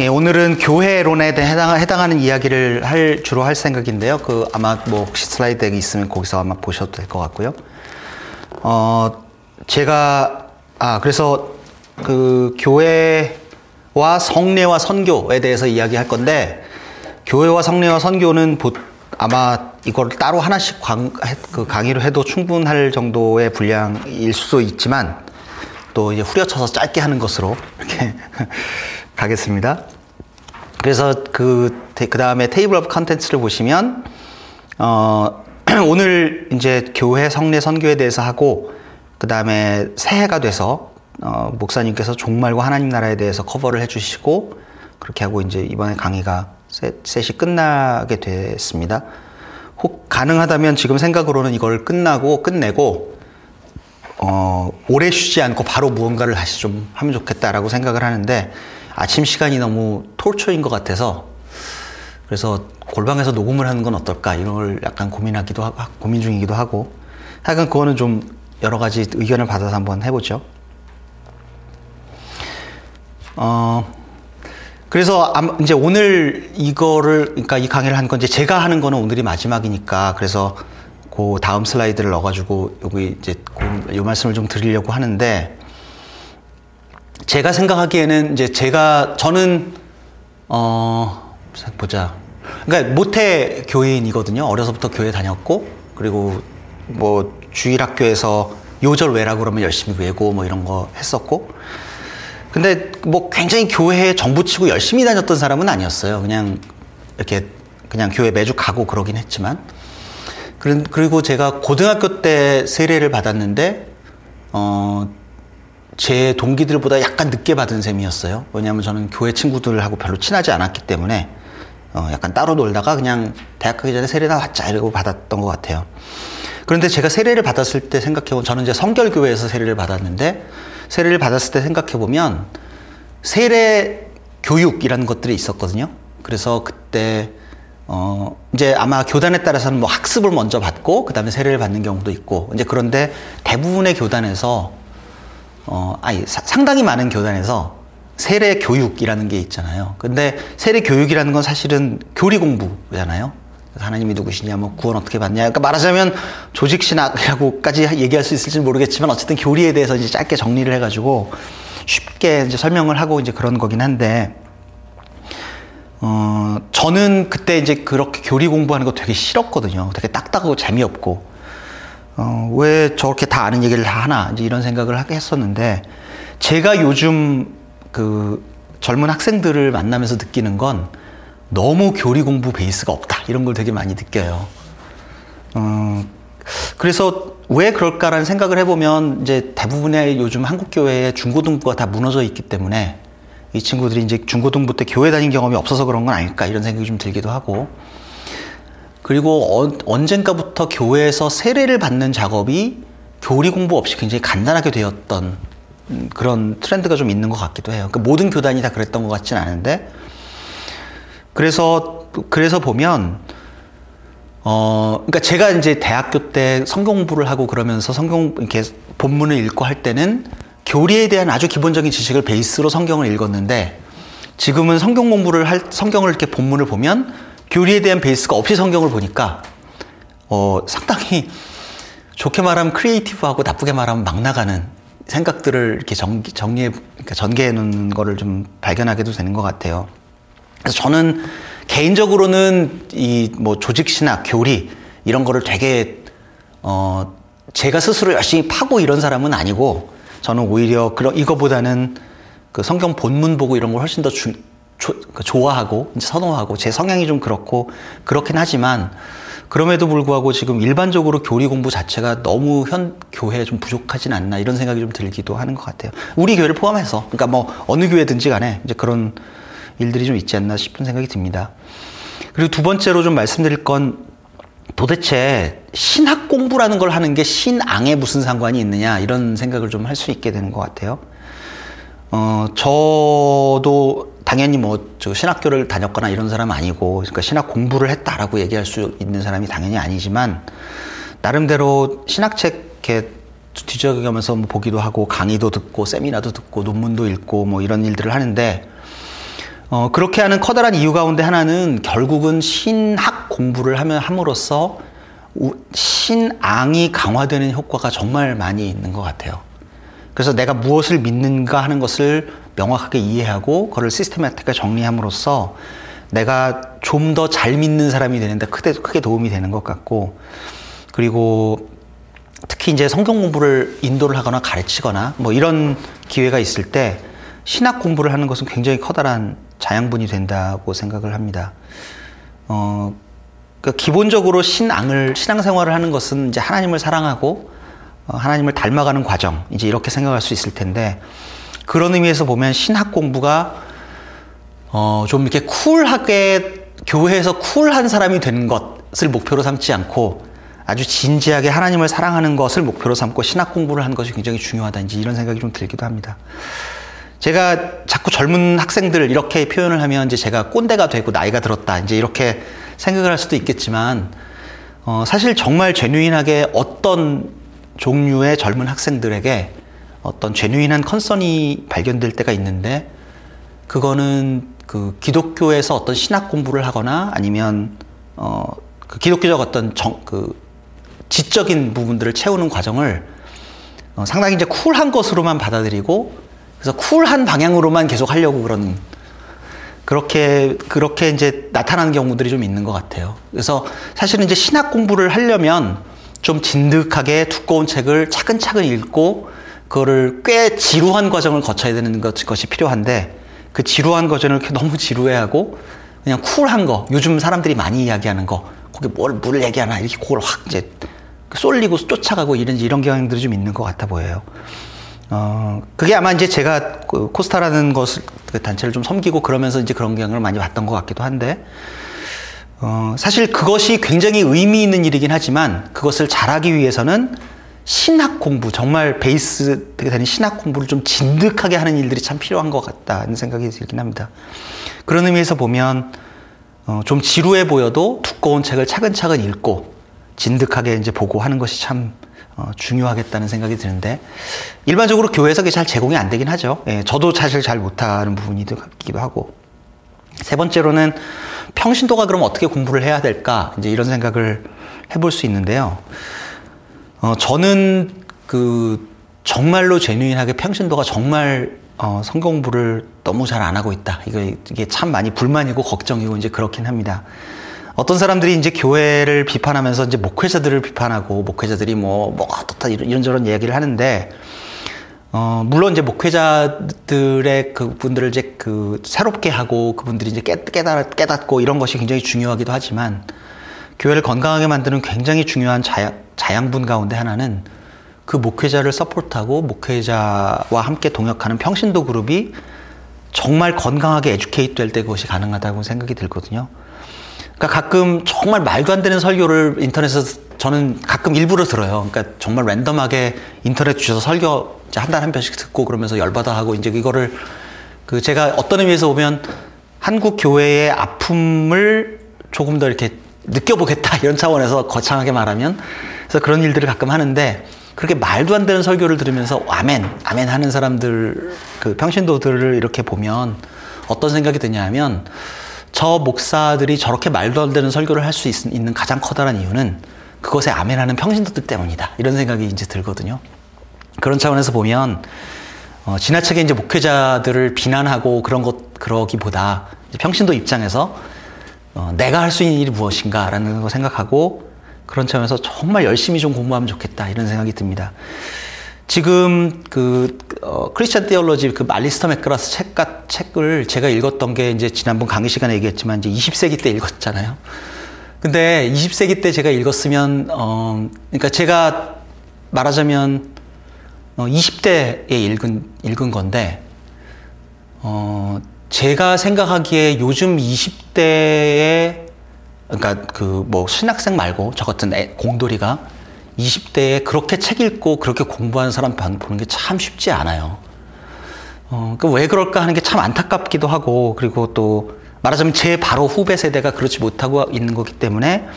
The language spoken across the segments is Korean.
예, 오늘은 교회론에 대해 해당, 해당 하는 이야기를 할, 주로 할 생각인데요. 그 아마 뭐 혹시 슬라이드 있으면 거기서 아마 보셔도 될 것 같고요. 어, 제가, 아, 그래서 그 교회와 성례와 선교에 대해서 이야기할 건데, 교회와 성례와 선교는 보, 아마 이걸 따로 하나씩 강, 그 강의를 해도 충분할 정도의 분량일 수도 있지만, 또 이제 후려쳐서 짧게 하는 것으로 이렇게 가겠습니다. 그래서 그, 그 다음에 table of contents를 보시면, 어, 오늘 이제 교회 성례 선교에 대해서 하고, 그 다음에 새해가 돼서, 어, 목사님께서 종말과 하나님 나라에 대해서 커버를 해주시고, 그렇게 하고 이제 이번에 강의가 셋, 셋이 끝나게 됐습니다. 혹 가능하다면 지금 생각으로는 이걸 끝나고, 끝내고, 어, 오래 쉬지 않고 바로 무언가를 다시 좀 하면 좋겠다라고 생각을 하는데, 아침 시간이 너무 톨초인 것 같아서 그래서 골방에서 녹음을 하는 건 어떨까 이런 걸 약간 고민하기도 하고 고민 중이기도 하고 하여간 그거는 좀 여러 가지 의견을 받아서 한번 해보죠. 어 그래서 이제 오늘 이거를 그러니까 이 강의를 한건 이제 제가 하는 거는 오늘이 마지막이니까 그래서 그 다음 슬라이드를 넣어가지고 여기 이제 그, 요 말씀을 좀 드리려고 하는데 제가 생각하기에는 이제 제가 저는 어 보자. 그러니까 모태 교인이거든요. 어려서부터 교회 다녔고 그리고 뭐 주일 학교에서 요절 외라 그러면 열심히 외고 뭐 이런 거 했었고. 근데 뭐 굉장히 교회에 정부치고 열심히 다녔던 사람은 아니었어요. 그냥 이렇게 그냥 교회 매주 가고 그러긴 했지만. 그리고 제가 고등학교 때 세례를 받았는데 어, 제 동기들보다 약간 늦게 받은 셈이었어요. 왜냐하면 저는 교회 친구들하고 별로 친하지 않았기 때문에 어, 약간 따로 놀다가 그냥 대학 가기 전에 세례나 받자 이러고 받았던 것 같아요. 그런데 제가 세례를 받았을 때 생각해보면 저는 이제 성결교회에서 세례를 받았는데 세례를 받았을 때 생각해보면 세례 교육이라는 것들이 있었거든요. 그래서 그때 어 이제 아마 교단에 따라서는 뭐 학습을 먼저 받고 그다음에 세례를 받는 경우도 있고 이제 그런데 대부분의 교단에서 어, 아니, 사, 상당히 많은 교단에서 세례 교육이라는 게 있잖아요. 근데 세례 교육이라는 건 사실은 교리 공부잖아요. 하나님이 누구시냐, 뭐 구원 어떻게 받냐. 그러니까 말하자면 조직 신학이라고까지 얘기할 수 있을지 모르겠지만 어쨌든 교리에 대해서 이제 짧게 정리를 해가지고 쉽게 이제 설명을 하고 이제 그런 거긴 한데, 어, 저는 그때 이제 그렇게 교리 공부하는 거 되게 싫었거든요. 되게 딱딱하고 재미없고. 어, 왜 저렇게 다 아는 얘기를 다 하나 이제 이런 생각을 했었는데 제가 요즘 그 젊은 학생들을 만나면서 느끼는 건 너무 교리 공부 베이스가 없다 이런 걸 되게 많이 느껴요. 어, 그래서 왜 그럴까라는 생각을 해보면 이제 대부분의 요즘 한국 교회의 중고등부가 다 무너져 있기 때문에 이 친구들이 이제 중고등부 때 교회 다닌 경험이 없어서 그런 건 아닐까 이런 생각이 좀 들기도 하고 그리고 어, 언젠가부터 교회에서 세례를 받는 작업이 교리 공부 없이 굉장히 간단하게 되었던 그런 트렌드가 좀 있는 것 같기도 해요. 그러니까 모든 교단이 다 그랬던 것 같지는 않은데 그래서 그래서 보면 어 그러니까 제가 이제 대학교 때 성경 공부를 하고 그러면서 성경 이렇게 본문을 읽고 할 때는 교리에 대한 아주 기본적인 지식을 베이스로 성경을 읽었는데 지금은 성경 공부를 할 성경을 이렇게 본문을 보면 교리에 대한 베이스가 없이 성경을 보니까 어, 상당히 좋게 말하면 creative하고 나쁘게 말하면 막 나가는 생각들을 이렇게 정기, 정리해, 그러니까 전개해 놓는 거를 좀 발견하게도 되는 것 같아요. 그래서 저는 개인적으로는 이 뭐 조직신학, 교리 이런 거를 되게 어, 제가 스스로 열심히 파고 이런 사람은 아니고 저는 오히려 그런 이거보다는 그 성경 본문 보고 이런 걸 훨씬 더 주, 조, 그 좋아하고 선호하고 제 성향이 좀 그렇고 그렇긴 하지만 그럼에도 불구하고 지금 일반적으로 교리 공부 자체가 너무 현 교회에 좀 부족하진 않나 이런 생각이 좀 들기도 하는 것 같아요. 우리 교회를 포함해서 그러니까 뭐 어느 교회든지 간에 이제 그런 일들이 좀 있지 않나 싶은 생각이 듭니다. 그리고 두 번째로 좀 말씀드릴 건 도대체 신학 공부라는 걸 하는 게 신앙에 무슨 상관이 있느냐 이런 생각을 좀 할 수 있게 되는 것 같아요. 어, 저도 당연히 뭐, 저 신학교를 다녔거나 이런 사람 아니고, 그러니까 신학 공부를 했다라고 얘기할 수 있는 사람이 당연히 아니지만, 나름대로 신학책 뒤적여면서 뭐 보기도 하고, 강의도 듣고, 세미나도 듣고, 논문도 읽고, 뭐 이런 일들을 하는데, 어, 그렇게 하는 커다란 이유 가운데 하나는 결국은 신학 공부를 하면 함으로써 신앙이 강화되는 효과가 정말 많이 있는 것 같아요. 그래서 내가 무엇을 믿는가 하는 것을 명확하게 이해하고 그걸 시스테마틱하게 정리함으로써 내가 좀 더 잘 믿는 사람이 되는데 크게, 크게 도움이 되는 것 같고 그리고 특히 이제 성경 공부를 인도를 하거나 가르치거나 뭐 이런 기회가 있을 때 신학 공부를 하는 것은 굉장히 커다란 자양분이 된다고 생각을 합니다. 어, 그러니까 기본적으로 신앙을 신앙생활을 하는 것은 이제 하나님을 사랑하고 어, 하나님을 닮아가는 과정 이제 이렇게 생각할 수 있을 텐데 그런 의미에서 보면 신학 공부가 어, 좀 이렇게 쿨하게 교회에서 쿨한 사람이 되는 것을 목표로 삼지 않고 아주 진지하게 하나님을 사랑하는 것을 목표로 삼고 신학 공부를 하는 것이 굉장히 중요하다 이제 이런 생각이 좀 들기도 합니다. 제가 자꾸 젊은 학생들 이렇게 표현을 하면 이제 제가 꼰대가 되고 나이가 들었다 이제 이렇게 생각을 할 수도 있겠지만 어, 사실 정말 제뉴인하게 어떤 종류의 젊은 학생들에게 어떤 제뉴인한 컨선이 발견될 때가 있는데 그거는 그 기독교에서 어떤 신학 공부를 하거나 아니면 어, 그 기독교적 어떤 정, 그 지적인 부분들을 채우는 과정을 어, 상당히 이제 쿨한 것으로만 받아들이고 그래서 쿨한 방향으로만 계속 하려고 그런 그렇게 그렇게 이제 나타나는 경우들이 좀 있는 것 같아요. 그래서 사실은 이제 신학 공부를 하려면 좀 진득하게 두꺼운 책을 차근차근 읽고 그거를 꽤 지루한 과정을 거쳐야 되는 것, 것이 필요한데 그 지루한 과정을 너무 지루해하고 그냥 쿨한 거 요즘 사람들이 많이 이야기하는 거 거기 뭘, 뭘 얘기하나 이렇게 그걸 확 이제 쏠리고 쫓아가고 이런 이런 경향들이 좀 있는 것 같아 보여요. 어, 그게 아마 이제 제가 그 코스타라는 것을, 그 단체를 좀 섬기고 그러면서 이제 그런 경향을 많이 봤던 것 같기도 한데, 어, 사실 그것이 굉장히 의미 있는 일이긴 하지만 그것을 잘하기 위해서는 신학 공부, 정말 베이스 되는 신학 공부를 좀 진득하게 하는 일들이 참 필요한 것 같다는 생각이 들긴 합니다. 그런 의미에서 보면, 어, 좀 지루해 보여도 두꺼운 책을 차근차근 읽고 진득하게 이제 보고 하는 것이 참 어, 중요하겠다는 생각이 드는데 일반적으로 교회에서 그게 잘 제공이 안 되긴 하죠. 예, 저도 사실 잘 못하는 부분이기도 하고 세 번째로는 평신도가 그럼 어떻게 공부를 해야 될까 이제 이런 생각을 해볼 수 있는데요. 어, 저는 그 정말로 제뉴인하게 평신도가 정말 어, 성경 공부를 너무 잘 안 하고 있다. 이게, 이게 참 많이 불만이고 걱정이고 이제 그렇긴 합니다. 어떤 사람들이 이제 교회를 비판하면서 이제 목회자들을 비판하고 목회자들이 뭐, 뭐, 어떻다 이런저런 이야기를 하는데, 어, 물론 이제 목회자들의 그 분들을 이제 그 새롭게 하고 그분들이 이제 깨, 깨달, 깨닫고 이런 것이 굉장히 중요하기도 하지만, 교회를 건강하게 만드는 굉장히 중요한 자양, 자양분 가운데 하나는 그 목회자를 서포트하고 목회자와 함께 동역하는 평신도 그룹이 정말 건강하게 에듀케이트 될 때 그것이 가능하다고 생각이 들거든요. 그러니까 가끔 정말 말도 안 되는 설교를 인터넷에서 저는 가끔 일부러 들어요. 그러니까 정말 랜덤하게 인터넷 주셔서 설교 한 달에 한 편씩 듣고 그러면서 열받아 하고 이제 이거를 그 제가 어떤 의미에서 보면 한국 교회의 아픔을 조금 더 이렇게 느껴보겠다 이런 차원에서 거창하게 말하면 그래서 그런 일들을 가끔 하는데 그렇게 말도 안 되는 설교를 들으면서 아멘 아멘 하는 사람들 그 평신도들을 이렇게 보면 어떤 생각이 드냐면 저 목사들이 저렇게 말도 안 되는 설교를 할 수 있는 가장 커다란 이유는 그것에 아멘하는 평신도들 때문이다. 이런 생각이 이제 들거든요. 그런 차원에서 보면 어, 지나치게 이제 목회자들을 비난하고 그런 것 그러기보다 평신도 입장에서 어, 내가 할 수 있는 일이 무엇인가라는 거 생각하고 그런 차원에서 정말 열심히 좀 공부하면 좋겠다 이런 생각이 듭니다. 지금 그 어, 크리스천 테올로지 그 말리스터 맥그라스 책과 책을 제가 읽었던 게 이제 지난번 강의 시간에 얘기했지만 이제 20세기 때 읽었잖아요. 근데 20세기 때 제가 읽었으면 어 그러니까 제가 말하자면 어 20대에 읽은 읽은 건데 어 제가 생각하기에 요즘 20대에 그러니까 그 뭐 신학생 말고 저 같은 애, 공돌이가 20대에 그렇게 책 읽고 그렇게 공부하는 사람 보는 게 참 쉽지 않아요. 어, 그 왜 그럴까 하는 게 참 안타깝기도 하고, 그리고 또 말하자면 제 바로 후배 세대가 그렇지 못하고 있는 거기 때문에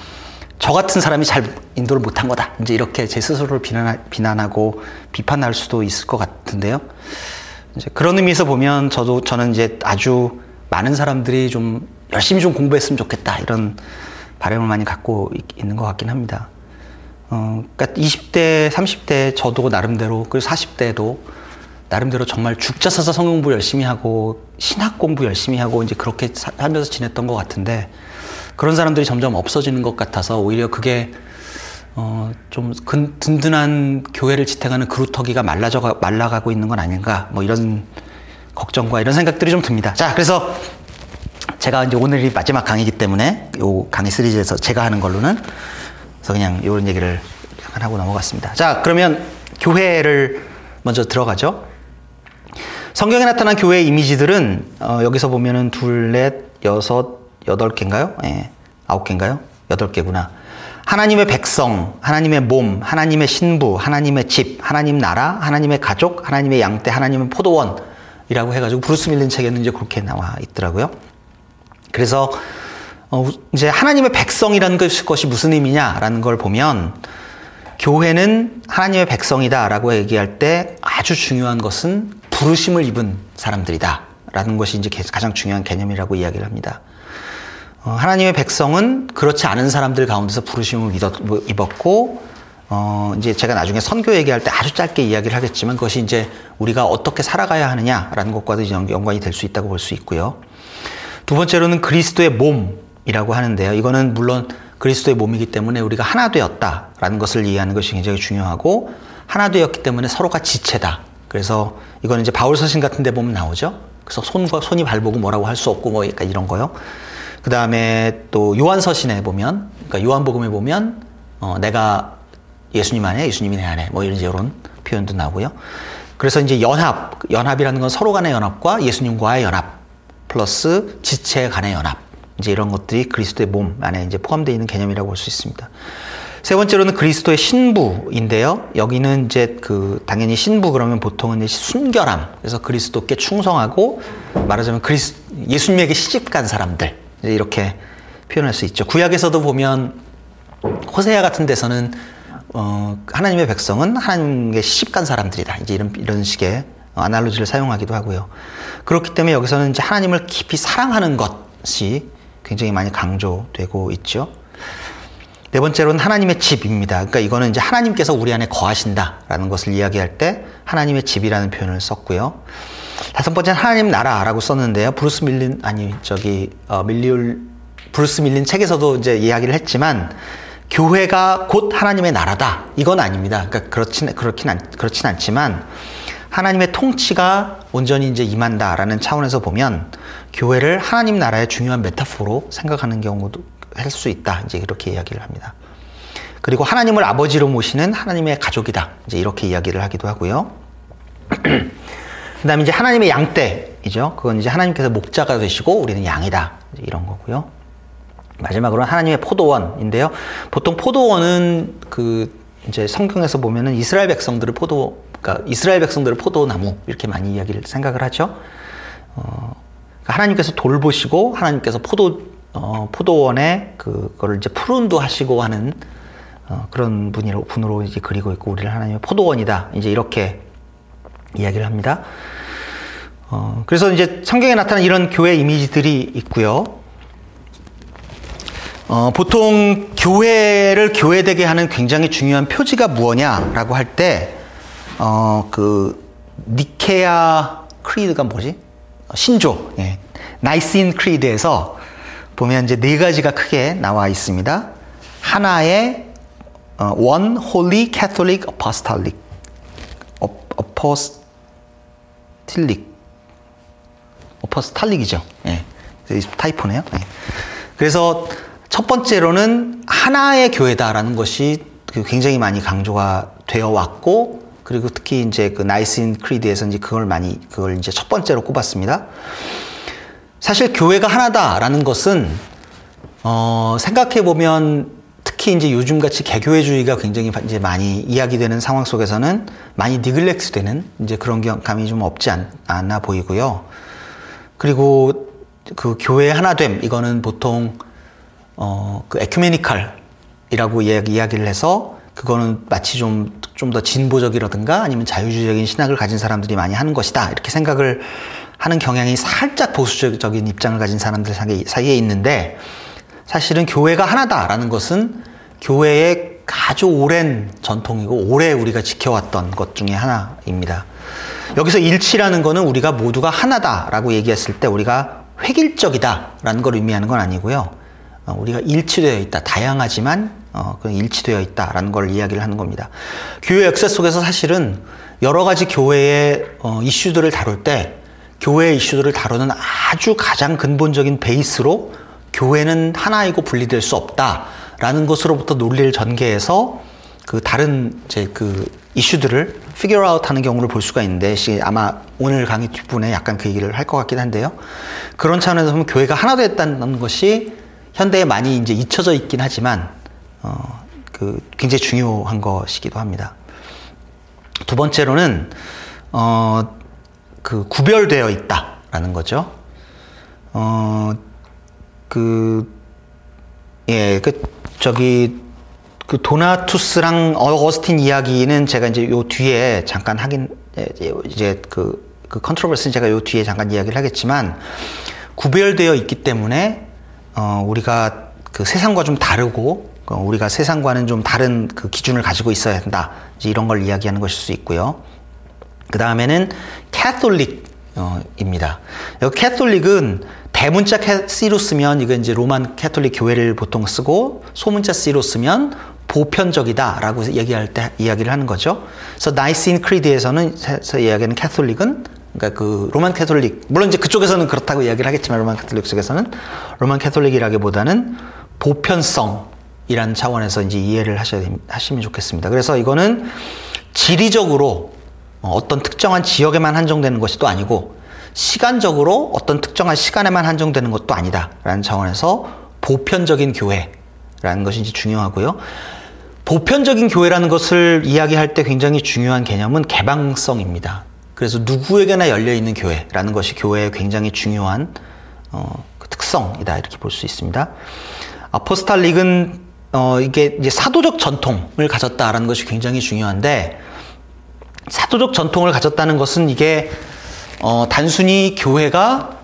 저 같은 사람이 잘 인도를 못한 거다. 이제 이렇게 제 스스로를 비난, 비난하고 비판할 수도 있을 것 같은데요. 이제 그런 의미에서 보면 저도 저는 이제 아주 많은 사람들이 좀 열심히 좀 공부했으면 좋겠다 이런 바람을 많이 갖고 있는 것 같긴 합니다. 어, 그러니까 20대, 30대 저도 나름대로 그리고 40대도 나름대로 정말 죽자 사자 성경 공부 열심히 하고 신학 공부 열심히 하고 이제 그렇게 살면서 지냈던 것 같은데 그런 사람들이 점점 없어지는 것 같아서 오히려 그게 어, 좀 근, 든든한 교회를 지탱하는 그루터기가 말라져 말라가고 있는 건 아닌가 뭐 이런 걱정과 이런 생각들이 좀 듭니다. 자, 그래서 제가 이제 오늘이 마지막 강의이기 때문에 요 강의 시리즈에서 제가 하는 걸로는 그래서 그냥 이런 얘기를 약간 하고 넘어갔습니다. 자, 그러면 교회를 먼저 들어가죠. 성경에 나타난 교회의 이미지들은 어, 여기서 보면은 둘, 넷, 여섯, 여덟 개인가요? 예, 아홉 개인가요? 여덟 개구나. 하나님의 백성, 하나님의 몸, 하나님의 신부, 하나님의 집, 하나님 나라, 하나님의 가족, 하나님의 양떼, 하나님의 포도원이라고 해가지고 브루스 밀른 책에는 이제 그렇게 나와 있더라고요. 그래서 어, 이제 하나님의 백성이라는 것이 무슨 의미냐라는 걸 보면 교회는 하나님의 백성이다라고 얘기할 때 아주 중요한 것은 부르심을 입은 사람들이다라는 것이 이제 가장 중요한 개념이라고 이야기를 합니다. 어, 하나님의 백성은 그렇지 않은 사람들 가운데서 부르심을 입었고 어, 이제 제가 나중에 선교 얘기할 때 아주 짧게 이야기를 하겠지만 그것이 이제 우리가 어떻게 살아가야 하느냐라는 것과도 연관이 될 수 있다고 볼 수 있고요. 두 번째로는 그리스도의 몸이라고 하는데요. 이거는 물론 그리스도의 몸이기 때문에 우리가 하나 되었다라는 것을 이해하는 것이 굉장히 중요하고 하나 되었기 때문에 서로가 지체다. 그래서 이거는 이제 바울 서신 같은 데 보면 나오죠. 그래서 손과 손이 발보고 뭐라고 할 수 없고 뭐 약간 이런 거요. 그 다음에 또 요한 서신에 보면, 그러니까 요한복음에 보면 어, 내가 예수님 안에 예수님이 내 안에 뭐 이런 이런 표현도 나오고요. 그래서 이제 연합, 연합이라는 건 서로 간의 연합과 예수님과의 연합 플러스 지체 간의 연합 이제 이런 것들이 그리스도의 몸 안에 이제 포함되어 있는 개념이라고 볼 수 있습니다. 세 번째로는 그리스도의 신부인데요. 여기는 이제 그 당연히 신부 그러면 보통은 순결함. 그래서 그리스도께 충성하고 말하자면 그리스 예수님에게 시집간 사람들 이렇게 표현할 수 있죠. 구약에서도 보면 호세아 같은 데서는 어, 하나님의 백성은 하나님께 시집간 사람들이다. 이제 이런 이런 식의 analogy를 사용하기도 하고요. 그렇기 때문에 여기서는 이제 하나님을 깊이 사랑하는 것이 굉장히 많이 강조되고 있죠. 네 번째로는 하나님의 집입니다. 그러니까 이거는 이제 하나님께서 우리 안에 거하신다라는 것을 이야기할 때 하나님의 집이라는 표현을 썼고요. 다섯 번째는 하나님 나라라고 썼는데요. 브루스 밀른 아니 저기 어, 밀리올 브루스 밀른 책에서도 이제 이야기를 했지만 교회가 곧 하나님의 나라다. 이건 아닙니다. 그러니까 그렇진 그렇긴 않, 그렇진 않지만 하나님의 통치가 온전히 이제 임한다라는 차원에서 보면 교회를 하나님 나라의 중요한 메타포로 생각하는 경우도 할 수 있다. 이제 이렇게 이야기를 합니다. 그리고 하나님을 아버지로 모시는 하나님의 가족이다. 이제 이렇게 이야기를 하기도 하고요. 그 다음에 이제 하나님의 양떼이죠. 그건 이제 하나님께서 목자가 되시고 우리는 양이다. 이런 거고요. 마지막으로 하나님의 포도원인데요. 보통 포도원은 그 이제 성경에서 보면은 이스라엘 백성들을 포도 그러니까 이스라엘 백성들을 포도나무 이렇게 많이 이야기를 생각을 하죠. 어, 그러니까 하나님께서 돌보시고 하나님께서 포도 어, 포도원에 그거를 이제 푸른도 하시고 하는 어, 그런 분으로 분으로 이제 그리고 있고 우리를 하나님의 포도원이다 이제 이렇게 이야기를 합니다. 어, 그래서 이제 성경에 나타난 이런 교회 이미지들이 있고요. 어, 보통 교회를 교회되게 하는 굉장히 중요한 표지가 무엇냐라고 할 때, 어, 그, 니케아 크리드가 뭐지? 신조. 예. 나이신 크리드에서 보면 이제 네 가지가 크게 나와 있습니다. 하나의 어, one holy Catholic apostolic apostolic이죠. 예. 타이포네요. 예. 그래서 첫 번째로는 하나의 교회다라는 것이 굉장히 많이 강조가 되어 왔고 그리고 특히 이제 그 나이신 크리드에서 이제 그걸 많이 그걸 이제 첫 번째로 꼽았습니다. 사실 교회가 하나다라는 것은 어, 생각해 보면 특히 이제 요즘같이 개교회주의가 굉장히 이제 많이 이야기되는 상황 속에서는 많이 니글렉트 되는 이제 그런 감이 좀 없지 않, 않아 보이고요. 그리고 그 교회 하나됨 이거는 보통 어, 그 에큐메니칼이라고 이야기, 이야기를 해서 그거는 마치 좀 좀 더 진보적이라든가 아니면 자유주의적인 신학을 가진 사람들이 많이 하는 것이다 이렇게 생각을 하는 경향이 살짝 보수적인 입장을 가진 사람들 사이에 있는데 사실은 교회가 하나다라는 것은 교회의 아주 오랜 전통이고 오래 우리가 지켜왔던 것 중에 하나입니다. 여기서 일치라는 것은 우리가 모두가 하나다라고 얘기했을 때 우리가 획일적이다라는 걸 의미하는 건 아니고요. 어, 우리가 일치되어 있다. 다양하지만 어, 일치되어 있다라는 걸 이야기를 하는 겁니다. 교회 역사 속에서 사실은 여러 가지 교회의 어, 이슈들을 다룰 때 교회의 이슈들을 다루는 아주 가장 근본적인 베이스로 교회는 하나이고 분리될 수 없다라는 것으로부터 논리를 전개해서 그 다른 이제 그 이슈들을 figure out 하는 경우를 볼 수가 있는데 아마 오늘 강의 뒷부분에 약간 그 얘기를 할 것 같긴 한데요. 그런 차원에서 보면 교회가 하나 됐다는 것이 현대에 많이 이제 잊혀져 있긴 하지만 어, 그 굉장히 중요한 것이기도 합니다. 두 번째로는 어, 그 구별되어 있다라는 거죠. 어, 그, 예, 그, 저기, 그 도나투스랑 어거스틴 이야기는 제가 이제 요 뒤에 잠깐 하긴, 이제 그, 그 컨트로버스는 제가 요 뒤에 잠깐 이야기를 하겠지만, 구별되어 있기 때문에, 어, 우리가 그 세상과 좀 다르고, 어, 우리가 세상과는 좀 다른 그 기준을 가지고 있어야 한다. 이런 걸 이야기하는 것일 수 있고요. 그 다음에는 Catholic입니다. 여기 catholic은 대문자 C로 쓰면 이거 이제 Roman Catholic 교회를 보통 쓰고 소문자 C로 쓰면 보편적이다라고 얘기할 때 이야기를 하는 거죠. 그래서 Nicene Creed에서는 이야기하는 catholic은 그러니까 그 Roman Catholic 물론 이제 그쪽에서는 그렇다고 이야기를 하겠지만 Roman Catholic 쪽에서는 Roman Catholic이라기보다는 보편성 이라는 차원에서 이제 이해를 하셔야 하시면 좋겠습니다. 그래서 이거는 지리적으로 어떤 특정한 지역에만 한정되는 것이 또 아니고 시간적으로 어떤 특정한 시간에만 한정되는 것도 아니다라는 차원에서 보편적인 교회라는 것이 이제 중요하고요. 보편적인 교회라는 것을 이야기할 때 굉장히 중요한 개념은 개방성입니다. 그래서 누구에게나 열려 있는 교회라는 것이 교회의 굉장히 중요한 어, 그 특성이다 이렇게 볼 수 있습니다. apostolic은 어, 이게 이제 사도적 전통을 가졌다라는 것이 굉장히 중요한데 사도적 전통을 가졌다는 것은 이게 어, 단순히 교회가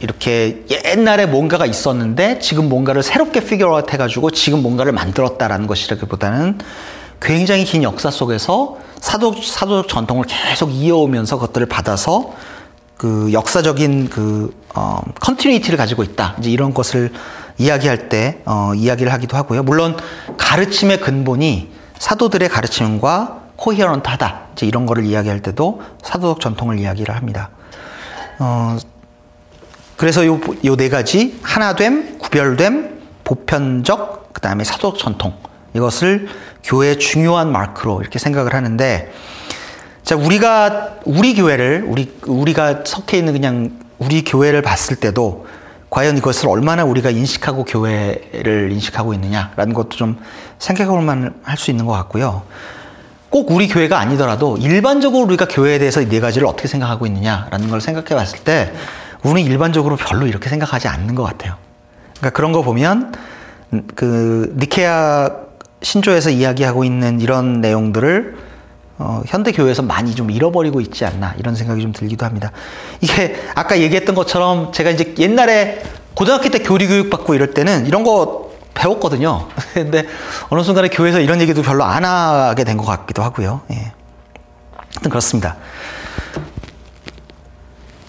이렇게 옛날에 뭔가가 있었는데 지금 뭔가를 새롭게 figure out 해가지고 지금 뭔가를 만들었다라는 것이라기보다는 굉장히 긴 역사 속에서 사도, 사도적 전통을 계속 이어오면서 그것들을 받아서 그 역사적인 그, 어, 컨티뉴이티를 가지고 있다. 이제 이런 것을 이야기할 때, 어, 이야기를 하기도 하고요. 물론 가르침의 근본이 사도들의 가르침과 코히어런트하다. 이제 이런 거를 이야기할 때도 사도적 전통을 이야기를 합니다. 어, 그래서 요, 요 네 가지, 하나됨, 구별됨, 보편적, 그 다음에 사도적 전통. 이것을 교회의 중요한 마크로 이렇게 생각을 하는데, 자, 우리가, 우리 교회를, 우리, 우리가 속해 있는 그냥 우리 교회를 봤을 때도 과연 이것을 얼마나 우리가 인식하고 교회를 인식하고 있느냐라는 것도 좀 생각해 볼 만 할 수 있는 것 같고요. 꼭 우리 교회가 아니더라도 일반적으로 우리가 교회에 대해서 이 네 가지를 어떻게 생각하고 있느냐라는 걸 생각해 봤을 때 우리는 일반적으로 별로 이렇게 생각하지 않는 것 같아요. 그러니까 그런 거 보면 그 니케아 신조에서 이야기하고 있는 이런 내용들을 어, 현대 교회에서 많이 좀 잃어버리고 있지 않나 이런 생각이 좀 들기도 합니다. 이게 아까 얘기했던 것처럼 제가 이제 옛날에 고등학교 때 교리 교육 받고 이럴 때는 이런 거 배웠거든요. 근데 어느 순간에 교회에서 이런 얘기도 별로 안 하게 된 것 같기도 하고요. 예. 하여튼 그렇습니다.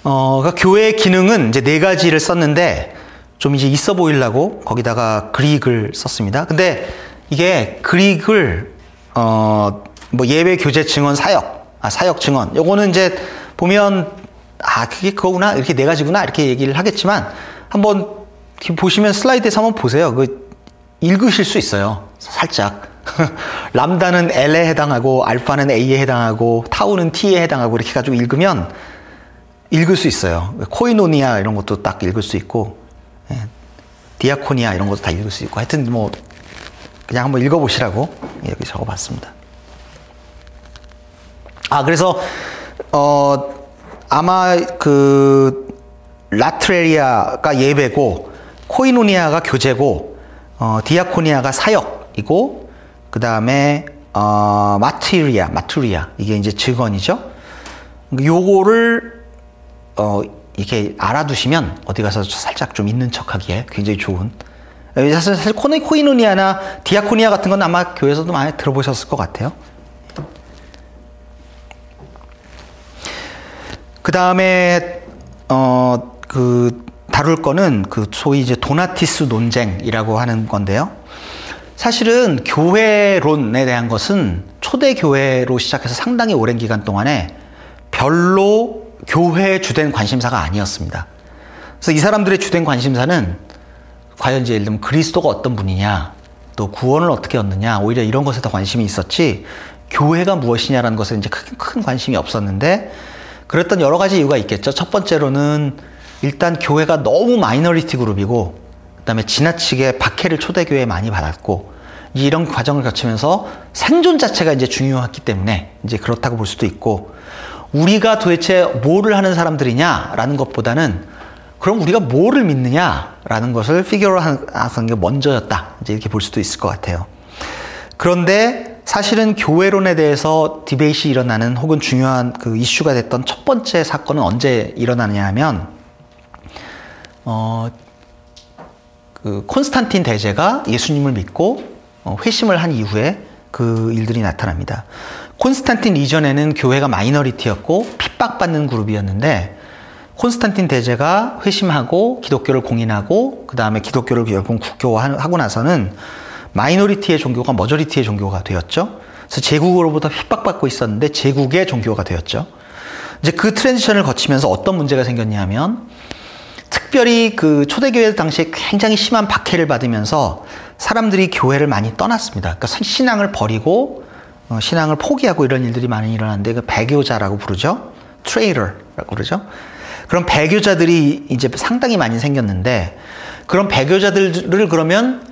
어, 그러니까 교회의 기능은 이제 네 가지를 썼는데 좀 이제 있어 보이려고 거기다가 그릭을 썼습니다. 근데 이게 그릭을 어, 뭐 예배 교제 증언 사역, 아, 사역 증언. 요거는 이제 보면 아, 그게 그거구나. 이렇게 네 가지구나. 이렇게 얘기를 하겠지만 한번 보시면 슬라이드에서 한번 보세요. 그 읽으실 수 있어요. 살짝. 람다는 L에 해당하고 알파는 A에 해당하고 타우는 T에 해당하고 이렇게 가지고 읽으면 읽을 수 있어요. 코이노니아 이런 것도 딱 읽을 수 있고 예. 디아코니아 이런 것도 다 읽을 수 있고 하여튼 뭐 그냥 한번 읽어보시라고 여기 적어봤습니다. 아 그래서 어 아마 그 라트레리아가 예배고 코이노니아가 교제고 어, 디아코니아가 사역이고 그 다음에 어, 마트리아, 마트리아 이게 이제 직원이죠. 요거를 어, 이렇게 알아두시면 어디 가서 살짝 좀 있는 척 하기에 굉장히 좋은. 사실, 사실 코네, 코이노니아나 디아코니아 같은 건 아마 교회에서도 많이 들어보셨을 것 같아요. 그 다음에, 어, 그, 다룰 거는 그 소위 이제 도나티스 논쟁이라고 하는 건데요. 사실은 교회론에 대한 것은 초대 교회로 시작해서 상당히 오랜 기간 동안에 별로 교회의 주된 관심사가 아니었습니다. 그래서 이 사람들의 주된 관심사는 과연 이제 예를 들면 그리스도가 어떤 분이냐, 또 구원을 어떻게 얻느냐, 오히려 이런 것에 더 관심이 있었지, 교회가 무엇이냐라는 것에 이제 큰, 큰 관심이 없었는데, 그랬던 여러 가지 이유가 있겠죠. 첫 번째로는 일단 교회가 너무 마이너리티 그룹이고, 그 다음에 지나치게 박해를 초대교회에 많이 받았고, 이런 과정을 거치면서 생존 자체가 이제 중요했기 때문에 이제 그렇다고 볼 수도 있고, 우리가 도대체 뭐를 하는 사람들이냐라는 것보다는 그럼 우리가 뭐를 믿느냐라는 것을 figure out 하는 게 먼저였다. 이제 이렇게 볼 수도 있을 것 같아요. 그런데 사실은 교회론에 대해서 debate이 일어나는 혹은 중요한 그 이슈가 됐던 첫 번째 사건은 언제 일어나느냐 하면 어, 그 콘스탄틴 대제가 예수님을 믿고 어, 회심을 한 이후에 그 일들이 나타납니다. 콘스탄틴 이전에는 교회가 minority였고 핍박받는 그룹이었는데 콘스탄틴 대제가 회심하고 기독교를 공인하고 그 다음에 기독교를 결국 국교화하고 나서는 minority의 종교가 majority의 종교가 되었죠. 그래서 제국으로부터 핍박받고 있었는데 제국의 종교가 되었죠. 이제 그 transition을 거치면서 어떤 문제가 생겼냐면 특별히 그 초대교회 당시에 굉장히 심한 박해를 받으면서 사람들이 교회를 많이 떠났습니다. 그러니까 신앙을 버리고 어, 신앙을 포기하고 이런 일들이 많이 일어났는데 그 배교자라고 부르죠. 트레이러라고 그러죠. 그런 배교자들이 이제 상당히 많이 생겼는데 그런 배교자들을 그러면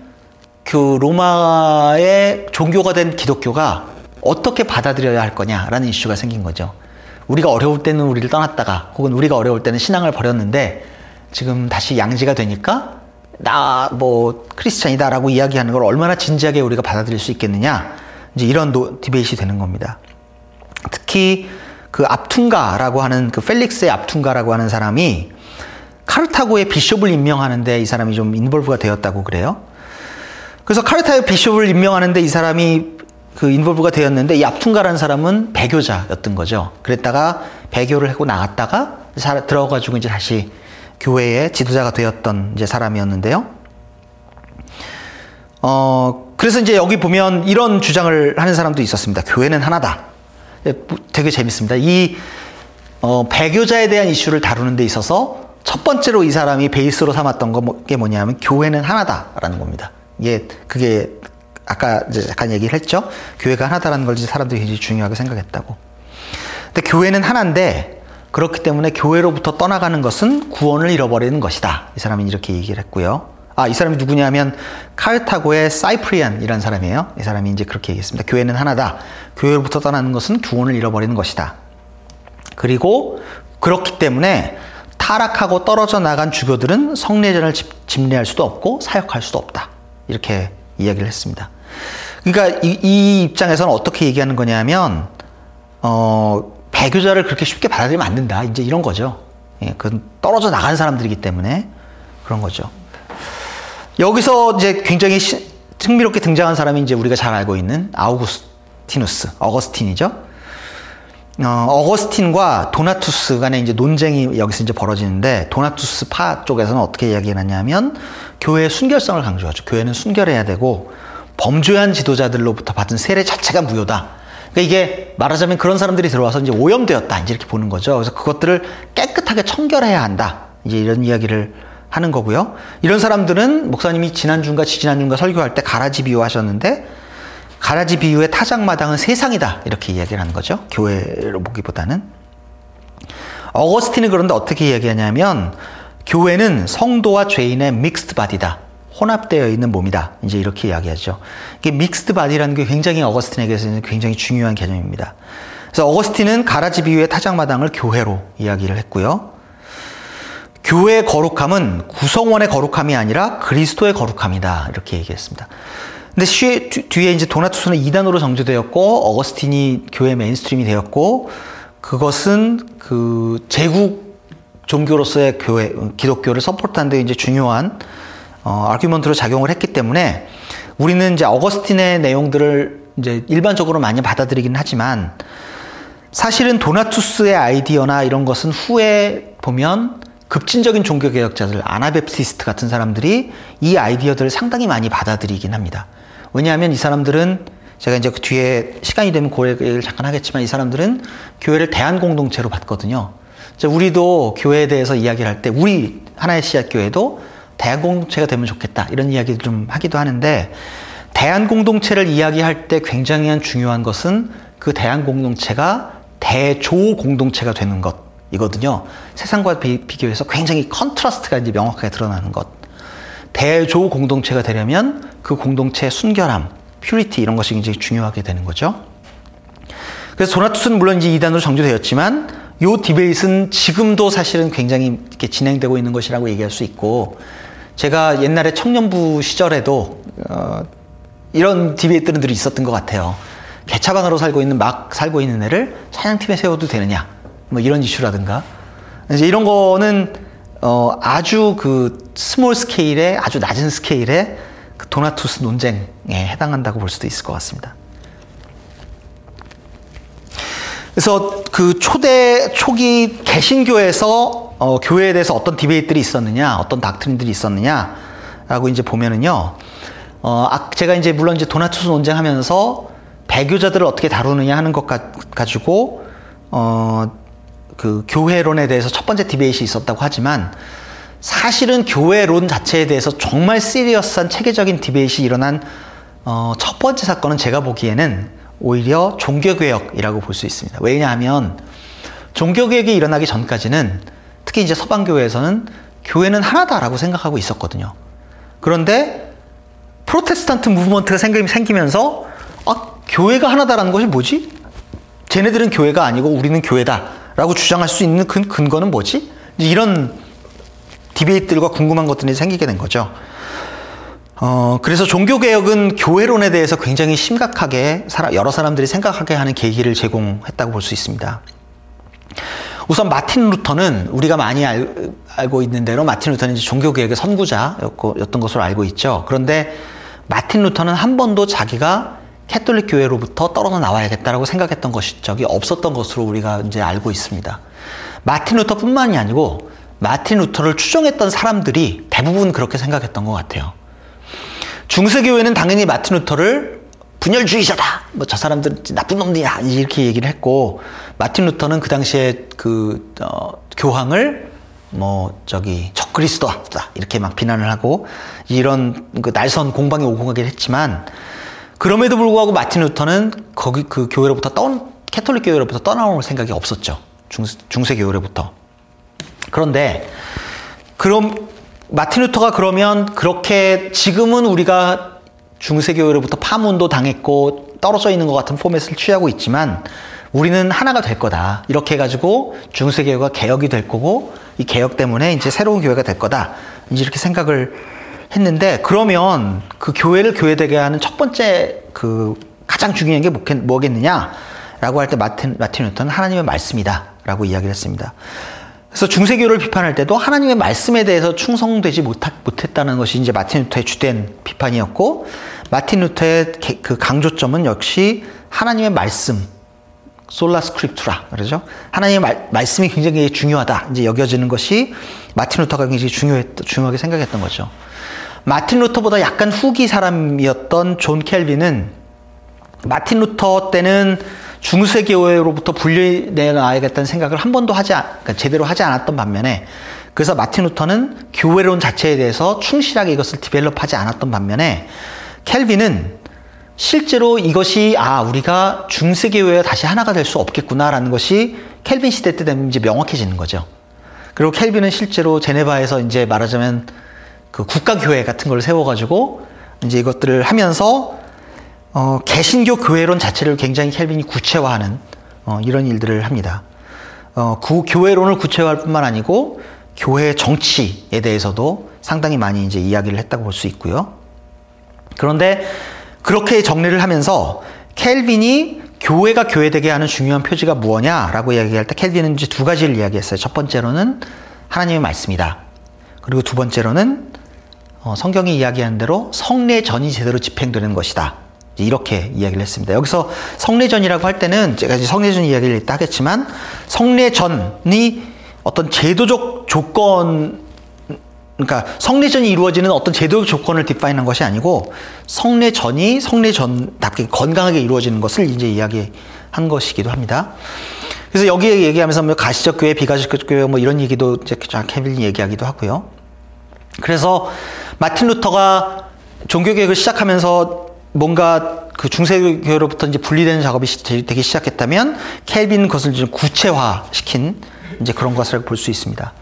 그 로마의 종교가 된 기독교가 어떻게 받아들여야 할 거냐라는 이슈가 생긴 거죠. 우리가 어려울 때는 우리를 떠났다가 혹은 우리가 어려울 때는 신앙을 버렸는데 지금 다시 양지가 되니까 나 뭐 크리스찬이다라고 이야기하는 걸 얼마나 진지하게 우리가 받아들일 수 있겠느냐 이제 이런 노, debate이 되는 겁니다. 특히 그 압퉁가라고 하는 그 펠릭스의 압퉁가라고 하는 사람이 카르타고의 bishop을 임명하는데 이 사람이 좀 involve가 되었다고 그래요. 그래서 카르타의 bishop을 임명하는데 이 사람이 그 인볼브가 되었는데 이 압퉁가라는 사람은 배교자였던 거죠. 그랬다가 배교를 하고 나갔다가 들어가지고 이제 다시 교회의 지도자가 되었던 이제 사람이었는데요. 어, 그래서 이제 여기 보면 이런 주장을 하는 사람도 있었습니다. 교회는 하나다. 예, 되게 재밌습니다. 이 어, 배교자에 대한 이슈를 다루는 데 있어서 첫 번째로 이 사람이 베이스로 삼았던 게 뭐냐면 교회는 하나다라는 겁니다. 이게 그게 아까 이제 약간 얘기를 했죠. 교회가 하나다라는 걸 사람들이 굉장히 중요하게 생각했다고. 근데 교회는 하나인데 그렇기 때문에 교회로부터 떠나가는 것은 구원을 잃어버리는 것이다. 이 사람이 이렇게 얘기를 했고요. 아, 이 사람이 누구냐면 카르타고의 사이프리안이라는 사람이에요. 이 사람이 이제 그렇게 얘기했습니다. 교회는 하나다. 교회로부터 떠나는 것은 구원을 잃어버리는 것이다. 그리고 그렇기 때문에 타락하고 떨어져 나간 주교들은 성례전을 집례할 수도 없고 사역할 수도 없다. 이렇게 이야기를 했습니다. 그러니까 이, 이 입장에서는 어떻게 얘기하는 거냐면 어, 배교자를 그렇게 쉽게 받아들이면 안 된다. 이제 이런 거죠. 예, 그건 떨어져 나간 사람들이기 때문에 그런 거죠. 여기서 이제 굉장히 시, 흥미롭게 등장한 사람이 이제 우리가 잘 알고 있는 아우구스티누스, 어거스틴이죠. 어, 어거스틴과 도나투스 간의 이제 논쟁이 여기서 이제 벌어지는데 도나투스 파 쪽에서는 어떻게 이야기하냐면 교회의 순결성을 강조하죠. 교회는 순결해야 되고 범죄한 지도자들로부터 받은 세례 자체가 무효다. 그러니까 이게 말하자면 그런 사람들이 들어와서 이제 오염되었다. 이제 이렇게 보는 거죠. 그래서 그것들을 깨끗하게 청결해야 한다. 이제 이런 이야기를 하는 거고요. 이런 사람들은 목사님이 지난주인가 지지난주인가 설교할 때 가라지 비유하셨는데 가라지 비유의 타작마당은 세상이다. 이렇게 이야기를 하는 거죠. 교회로 보기보다는. 어거스틴은 그런데 어떻게 이야기하냐면 교회는 성도와 죄인의 mixed body다. 혼합되어 있는 몸이다. 이제 이렇게 이야기하죠. 이게 mixed body라는 게 굉장히 어거스틴에게서는 굉장히 중요한 개념입니다. 그래서 어거스틴은 가라지 비유의 타작마당을 교회로 이야기를 했고요. 교회의 거룩함은 구성원의 거룩함이 아니라 그리스도의 거룩함이다. 이렇게 얘기했습니다. 근데 뒤에, 뒤에 이제 도나투스는 이단으로 정죄되었고, 어거스틴이 교회 mainstream이 되었고, 그것은 그 제국 종교로서의 교회, 기독교를 서포트하는 데 이제 중요한 어, 아규먼트로 작용을 했기 때문에 우리는 이제 어거스틴의 내용들을 이제 일반적으로 많이 받아들이긴 하지만 사실은 도나투스의 아이디어나 이런 것은 후에 보면 급진적인 종교개혁자들, 아나베프티스트 같은 사람들이 이 아이디어들을 상당히 많이 받아들이긴 합니다. 왜냐하면 이 사람들은 제가 이제 그 뒤에 시간이 되면 그 얘기를 잠깐 하겠지만 이 사람들은 교회를 대안 공동체로 봤거든요. 우리도 교회에 대해서 이야기를 할 때 우리 하나의 씨앗 교회도 대안 공동체가 되면 좋겠다 이런 이야기를 좀 하기도 하는데 대안 공동체를 이야기할 때 굉장히 중요한 것은 그 대안 공동체가 대조 공동체가 되는 것이거든요. 세상과 비, 비교해서 굉장히 contrast가 이제 명확하게 드러나는 것. 대조 공동체가 되려면 그 공동체의 순결함, purity 이런 것이 굉장히 중요하게 되는 거죠. 그래서 도나투스는 물론 이제 이단으로 정죄되었지만 요 debate는 지금도 사실은 굉장히 이렇게 진행되고 있는 것이라고 얘기할 수 있고 제가 옛날에 청년부 시절에도 어, 이런 debate들이 있었던 것 같아요. 개차반으로 살고 있는 막 살고 있는 애를 찬양팀에 세워도 되느냐 뭐 이런 이슈라든가 이제 이런 거는 어, 아주 그 small scale의 아주 낮은 스케일의 그 도나투스 논쟁에 해당한다고 볼 수도 있을 것 같습니다. 그래서 그 초대 초기 개신교에서 어, 교회에 대해서 어떤 debate들이 있었느냐, 어떤 doctrine들이 있었느냐라고 이제 보면은요. 어, 아, 제가 이제 물론 이제 도나투스 논쟁하면서 배교자들을 어떻게 다루느냐 하는 것 가, 가지고 어, 그 교회론에 대해서 첫 번째 debate이 있었다고 하지만 사실은 교회론 자체에 대해서 정말 serious한 체계적인 debate이 일어난 어, 첫 번째 사건은 제가 보기에는 오히려 종교개혁이라고 볼 수 있습니다. 왜냐하면 종교개혁이 일어나기 전까지는 특히 이제 서방교회에서는 교회는 하나다라고 생각하고 있었거든요. 그런데 프로테스탄트 movement가 생기면서 아, 교회가 하나다라는 것이 뭐지? 쟤네들은 교회가 아니고 우리는 교회다 라고 주장할 수 있는 근, 근거는 뭐지? 이런 디베이트들과 궁금한 것들이 생기게 된 거죠. 어, 그래서 종교개혁은 교회론에 대해서 굉장히 심각하게 여러 사람들이 생각하게 하는 계기를 제공했다고 볼 수 있습니다. 우선 마틴 루터는 우리가 많이 알, 고 있는 대로 마틴 루터는 종교개혁의 선구자였던 것으로 알고 있죠. 그런데 마틴 루터는 한 번도 자기가 캐톨릭 교회로부터 떨어져 나와야겠다라고 생각했던 것이 적이 없었던 것으로 우리가 이제 알고 있습니다. 마틴 루터뿐만이 아니고 마틴 루터를 추종했던 사람들이 대부분 그렇게 생각했던 것 같아요. 중세교회는 당연히 마틴 루터를 분열주의자다. 뭐 저 사람들 나쁜 놈들이야. 이렇게 얘기를 했고 마틴 루터는 그 당시에 그 어, 교황을 뭐 저기 적그리스도다 이렇게 막 비난을 하고 이런 그 날선 공방이 오고 가긴 했지만 그럼에도 불구하고 마틴 루터는 거기 그 교회로부터 떠 캐톨릭 교회로부터 떠나올 생각이 없었죠. 중, 중세 교회로부터. 그런데 그럼 마틴 루터가 그러면 그렇게 지금은 우리가 중세 교회로부터 파문도 당했고 떨어져 있는 것 같은 format을 취하고 있지만 우리는 하나가 될 거다. 이렇게 해가지고 중세 교회가 개혁이 될 거고 이 개혁 때문에 이제 새로운 교회가 될 거다. 이제 이렇게 생각을 했는데 그러면 그 교회를 교회되게 하는 첫 번째 그 가장 중요한 게 뭐겠느냐 라고 할 때 마틴 마틴 루터는 하나님의 말씀이다 라고 이야기를 했습니다. 그래서 중세교회를 비판할 때도 하나님의 말씀에 대해서 충성되지 못했다는 것이 이제 마틴 루터의 주된 비판이었고 마틴 루터의 그 강조점은 역시 하나님의 말씀 sola scriptura 그러죠. 하나님의 말, 말씀이 굉장히 중요하다 이제 여겨지는 것이 마틴 루터가 굉장히 중요했 중요하게 생각했던 거죠. 마틴 루터보다 약간 후기 사람이었던 존 칼빈은 마틴 루터 때는 중세교회로부터 분리해 나와야겠다는 생각을 한 번도 하지 그러니까 제대로 하지 않았던 반면에 그래서 마틴 루터는 교회론 자체에 대해서 충실하게 이것을 develop하지 않았던 반면에 칼빈은 실제로 이것이 아 우리가 중세교회와 다시 하나가 될 수 없겠구나라는 것이 켈빈 시대 때 되면 이제 명확해지는 거죠. 그리고 켈빈은 실제로 제네바에서 이제 말하자면 그 국가교회 같은 걸 세워가지고 이제 이것들을 하면서 어, 개신교 교회론 자체를 굉장히 켈빈이 구체화하는 어, 이런 일들을 합니다. 어, 그 교회론을 구체화할 뿐만 아니고 교회 정치에 대해서도 상당히 많이 이제 이야기를 했다고 볼 수 있고요. 그런데 그렇게 정리를 하면서 켈빈이 교회가 교회되게 하는 중요한 표지가 무엇냐라고 이야기할 때 켈빈은 이제 두 가지를 이야기했어요. 첫 번째로는 하나님의 말씀이다. 그리고 두 번째로는 어, 성경이 이야기하는 대로 성례전이 제대로 집행되는 것이다. 이렇게 이야기를 했습니다. 여기서 성례전이라고 할 때는 제가 이제 성례전 이야기를 이따 하겠지만 성례전이 어떤 제도적 조건 그러니까 성례전이 이루어지는 어떤 제도적 조건을 디파인한 것이 아니고 성례전이 성례전답게 건강하게 이루어지는 것을 이제 이야기한 것이기도 합니다. 그래서 여기에 얘기하면서 뭐 가시적 교회, 비가시적 교회 뭐 이런 얘기도 이제 칼빈이 얘기하기도 하고요. 그래서 마틴 루터가 종교개혁을 시작하면서 뭔가 그 중세교회로부터 이제 분리되는 작업이 되기 시작했다면 칼빈 그것을 좀 구체화시킨 이제 그런 것을 볼 수 있습니다.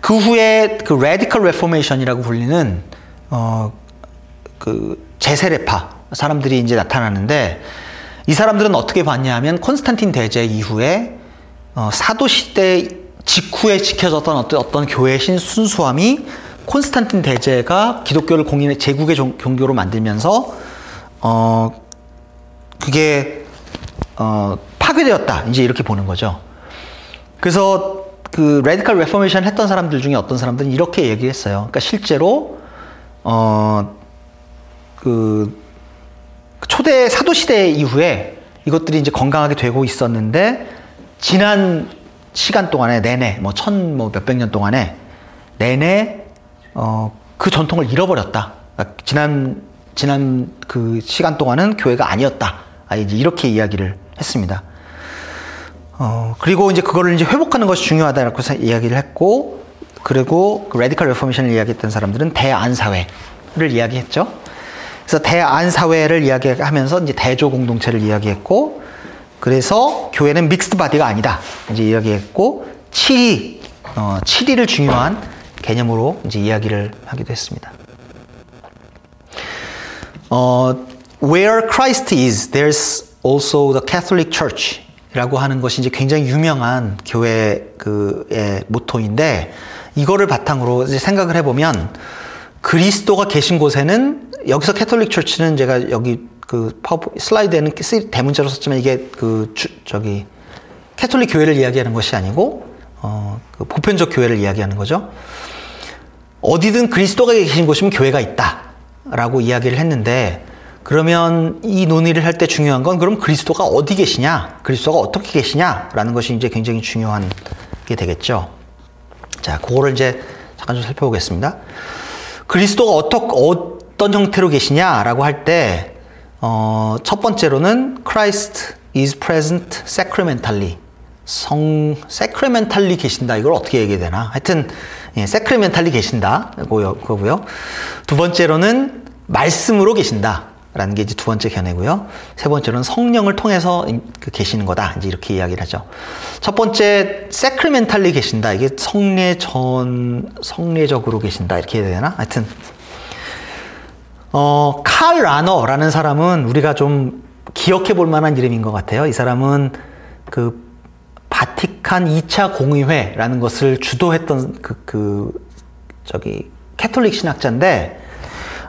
그 후에 그 Radical Reformation이라고 불리는 어 그 재세례파 사람들이 이제 나타나는데 이 사람들은 어떻게 봤냐 하면 콘스탄틴 대제 이후에 어 사도 시대 직후에 지켜졌던 어떤 어떤 교회의 신 순수함이 콘스탄틴 대제가 기독교를 공인해 제국의 종교로 만들면서 어 그게 어 파괴되었다 이제 이렇게 보는 거죠. 그래서 그 radical reformation 했던 사람들 중에 어떤 사람들은 이렇게 얘기했어요. 그러니까 실제로 어그 초대 사도 시대 이후에 이것들이 이제 건강하게 되고 있었는데 지난 시간 동안에 내내 뭐 천 뭐 몇백 년 동안에 내내 어 그 전통을 잃어버렸다. 그러니까 지난 지난 그 시간 동안은 교회가 아니었다. 아, 이제 이렇게 이야기를 했습니다. 어, 그리고 이제 그거를 이제 회복하는 것이 중요하다라고 이야기를 했고, 그리고 그 radical reformation을 이야기했던 사람들은 대안사회를 이야기했죠. 그래서 대안사회를 이야기하면서 이제 대조 공동체를 이야기했고, 그래서 교회는 mixed body가 아니다. 이제 이야기했고, 치리, 어, 치리를 중요한 개념으로 이제 이야기를 하기도 했습니다. 어, where Christ is, there's also the Catholic Church. 라고 하는 것이 이제 굉장히 유명한 교회 그의 모토인데 이거를 바탕으로 이제 생각을 해보면 그리스도가 계신 곳에는 여기서 Catholic church는 제가 여기 그 파워 슬라이드에는 대문자로 썼지만 이게 그 주, 저기 캐톨릭 교회를 이야기하는 것이 아니고 어, 그 보편적 교회를 이야기하는 거죠. 어디든 그리스도가 계신 곳이면 교회가 있다 라고 이야기를 했는데 그러면 이 논의를 할 때 중요한 건 그럼 그리스도가 어디 계시냐, 그리스도가 어떻게 계시냐 라는 것이 이제 굉장히 중요한 게 되겠죠. 자, 그거를 이제 잠깐 좀 살펴보겠습니다. 그리스도가 어떻, 어떤 형태로 계시냐라고 할 때, 어, 첫 번째로는 Christ is present sacramentally. 성, sacramentally 계신다. 이걸 어떻게 얘기해야 되나? 하여튼, 예, sacramentally 계신다. 그거고요. 두 번째로는 말씀으로 계신다. 라는 게 이제 두 번째 견해고요. 세 번째로는 성령을 통해서 그 계시는 거다. 이제 이렇게 이야기를 하죠. 첫 번째, 세크리멘탈리 계신다. 이게 성례 전, 성례적으로 계신다. 이렇게 해야 되나? 하여튼, 어, 칼 라너라는 사람은 우리가 좀 기억해 볼 만한 이름인 것 같아요. 이 사람은 그 바티칸 2차 공의회라는 것을 주도했던 그, 그, 저기, 캐톨릭 신학자인데,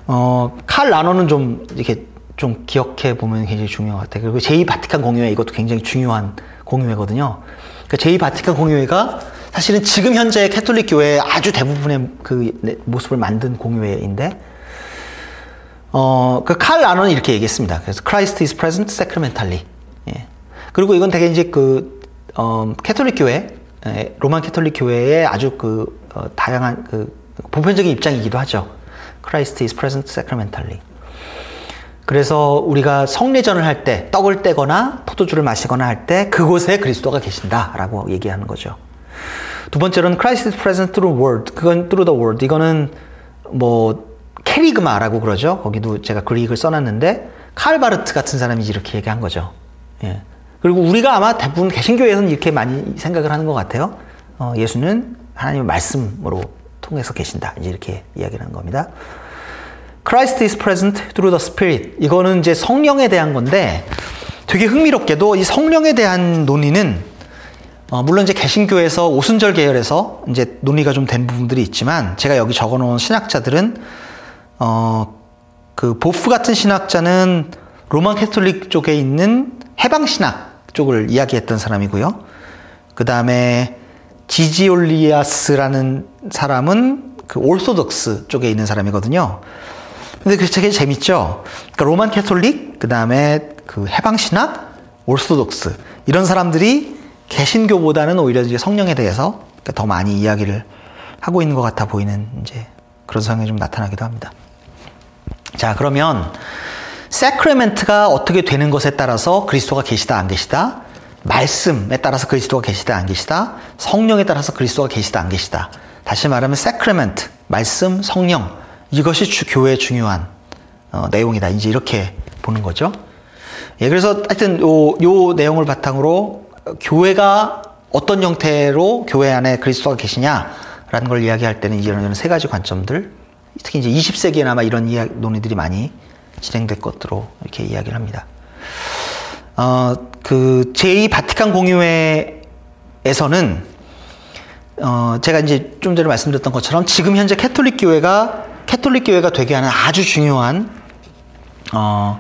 어, 칼 라너는 좀 이렇게 좀 기억해 보면 굉장히 중요한 것 같아요. 그리고 제2 바티칸 공의회 이것도 굉장히 중요한 공의회거든요. 그러니까 제2 바티칸 공의회가 사실은 지금 현재 캐톨릭 교회의 아주 대부분의 그 모습을 만든 공의회인데, 어, 그 칼 라너는 이렇게 얘기했습니다. 그래서 Christ is present sacramentally. 예. 그리고 이건 되게 이제 그, 어, 캐톨릭 교회, 예, Roman Catholic 교회의 아주 그, 어, 다양한 그, 보편적인 입장이기도 하죠. Christ is present sacramentally. 그래서 우리가 성례전을 할 때, 떡을 떼거나 포도주를 마시거나 할 때 그곳에 그리스도가 계신다라고 얘기하는 거죠. 두 번째로는 Christ is present through word. 그건 through the word. 이거는 뭐 케리그마라고 그러죠. 거기도 제가 Greek을 써놨는데 칼 바르트 같은 사람이 이렇게 얘기한 거죠. 예. 그리고 우리가 아마 대부분 개신교에서는 이렇게 많이 생각을 하는 것 같아요. 어, 예수는 하나님의 말씀으로 통해서 계신다. 이제 이렇게 이야기를 하는 겁니다. Christ is present through the Spirit. 이거는 이제 성령에 대한 건데 되게 흥미롭게도 이 성령에 대한 논의는 어, 물론 이제 개신교에서 오순절 계열에서 이제 논의가 좀 된 부분들이 있지만 제가 여기 적어놓은 신학자들은 어, 그 보프 같은 신학자는 Roman Catholic 쪽에 있는 해방 신학 쪽을 이야기했던 사람이고요. 그 다음에 지지울라스라는 사람은 그 Orthodox 쪽에 있는 사람이거든요. 근데 그 되게 재밌죠. 그러니까 Roman Catholic, 그 다음에 그 해방신학, Orthodox 이런 사람들이 개신교보다는 오히려 이제 성령에 대해서 더 많이 이야기를 하고 있는 것 같아 보이는 이제 그런 상황이 좀 나타나기도 합니다. 자, 그러면 세크레멘트가 어떻게 되는 것에 따라서 그리스도가 계시다 안 계시다? 말씀에 따라서 그리스도가 계시다 안 계시다? 성령에 따라서 그리스도가 계시다 안 계시다? 다시 말하면 세크레멘트 말씀 성령. 이것이 주, 교회의 중요한 어, 내용이다. 이제 이렇게 보는 거죠. 예 그래서 하여튼 요, 요 내용을 바탕으로 교회가 어떤 형태로 교회 안에 그리스도가 계시냐라는 걸 이야기할 때는 이런 세 가지 관점들. 특히 이제 20세기에는 아마 이런 이야기, 논의들이 많이 진행될 것으로 이렇게 이야기를 합니다. 어, 그 제2 바티칸 공의회에서는 어, 제가 이제 좀 전에 말씀드렸던 것처럼 지금 현재 캐톨릭 교회가 캐톨릭 교회가 되게 하는 아주 중요한 어,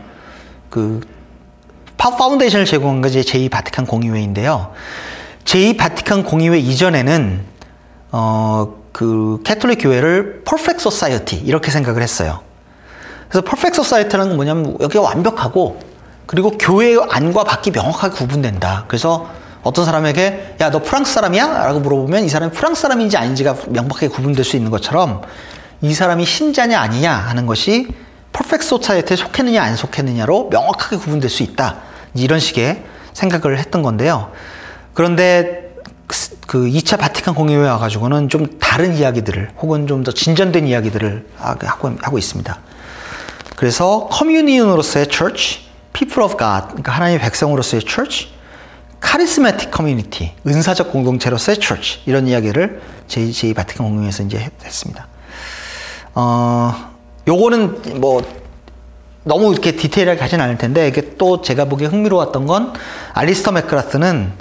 그 foundation을 제공한 것이 제2 바티칸 공의회인데요. 제2 바티칸 공의회 이전에는 어, 그 캐톨릭 교회를 perfect society 이렇게 생각을 했어요. 그래서 perfect society라는 건 뭐냐면 여기가 완벽하고 그리고 교회 안과 밖이 명확하게 구분된다. 그래서 어떤 사람에게 야 너 프랑스 사람이야? 라고 물어보면 이 사람이 프랑스 사람인지 아닌지가 명확하게 구분될 수 있는 것처럼 이 사람이 신자냐 아니냐 하는 것이 perfect society에 속했느냐 안 속했느냐로 명확하게 구분될 수 있다. 이런 식의 생각을 했던 건데요. 그런데 그 2차 바티칸 공회에 와가지고는 좀 다른 이야기들을 혹은 좀 더 진전된 이야기들을 하고, 하고 있습니다. 그래서 communion으로서의 church, people of God, 그러니까 하나님의 백성으로서의 church, charismatic community, 은사적 공동체로서의 church 이런 이야기를 제, 제 바티칸 공회에서 이제 했습니다. 어, 요거는 뭐 너무 이렇게 디테일하게 가진 않을 텐데 이게 또 제가 보기에 흥미로웠던 건 알리스터 맥그라스는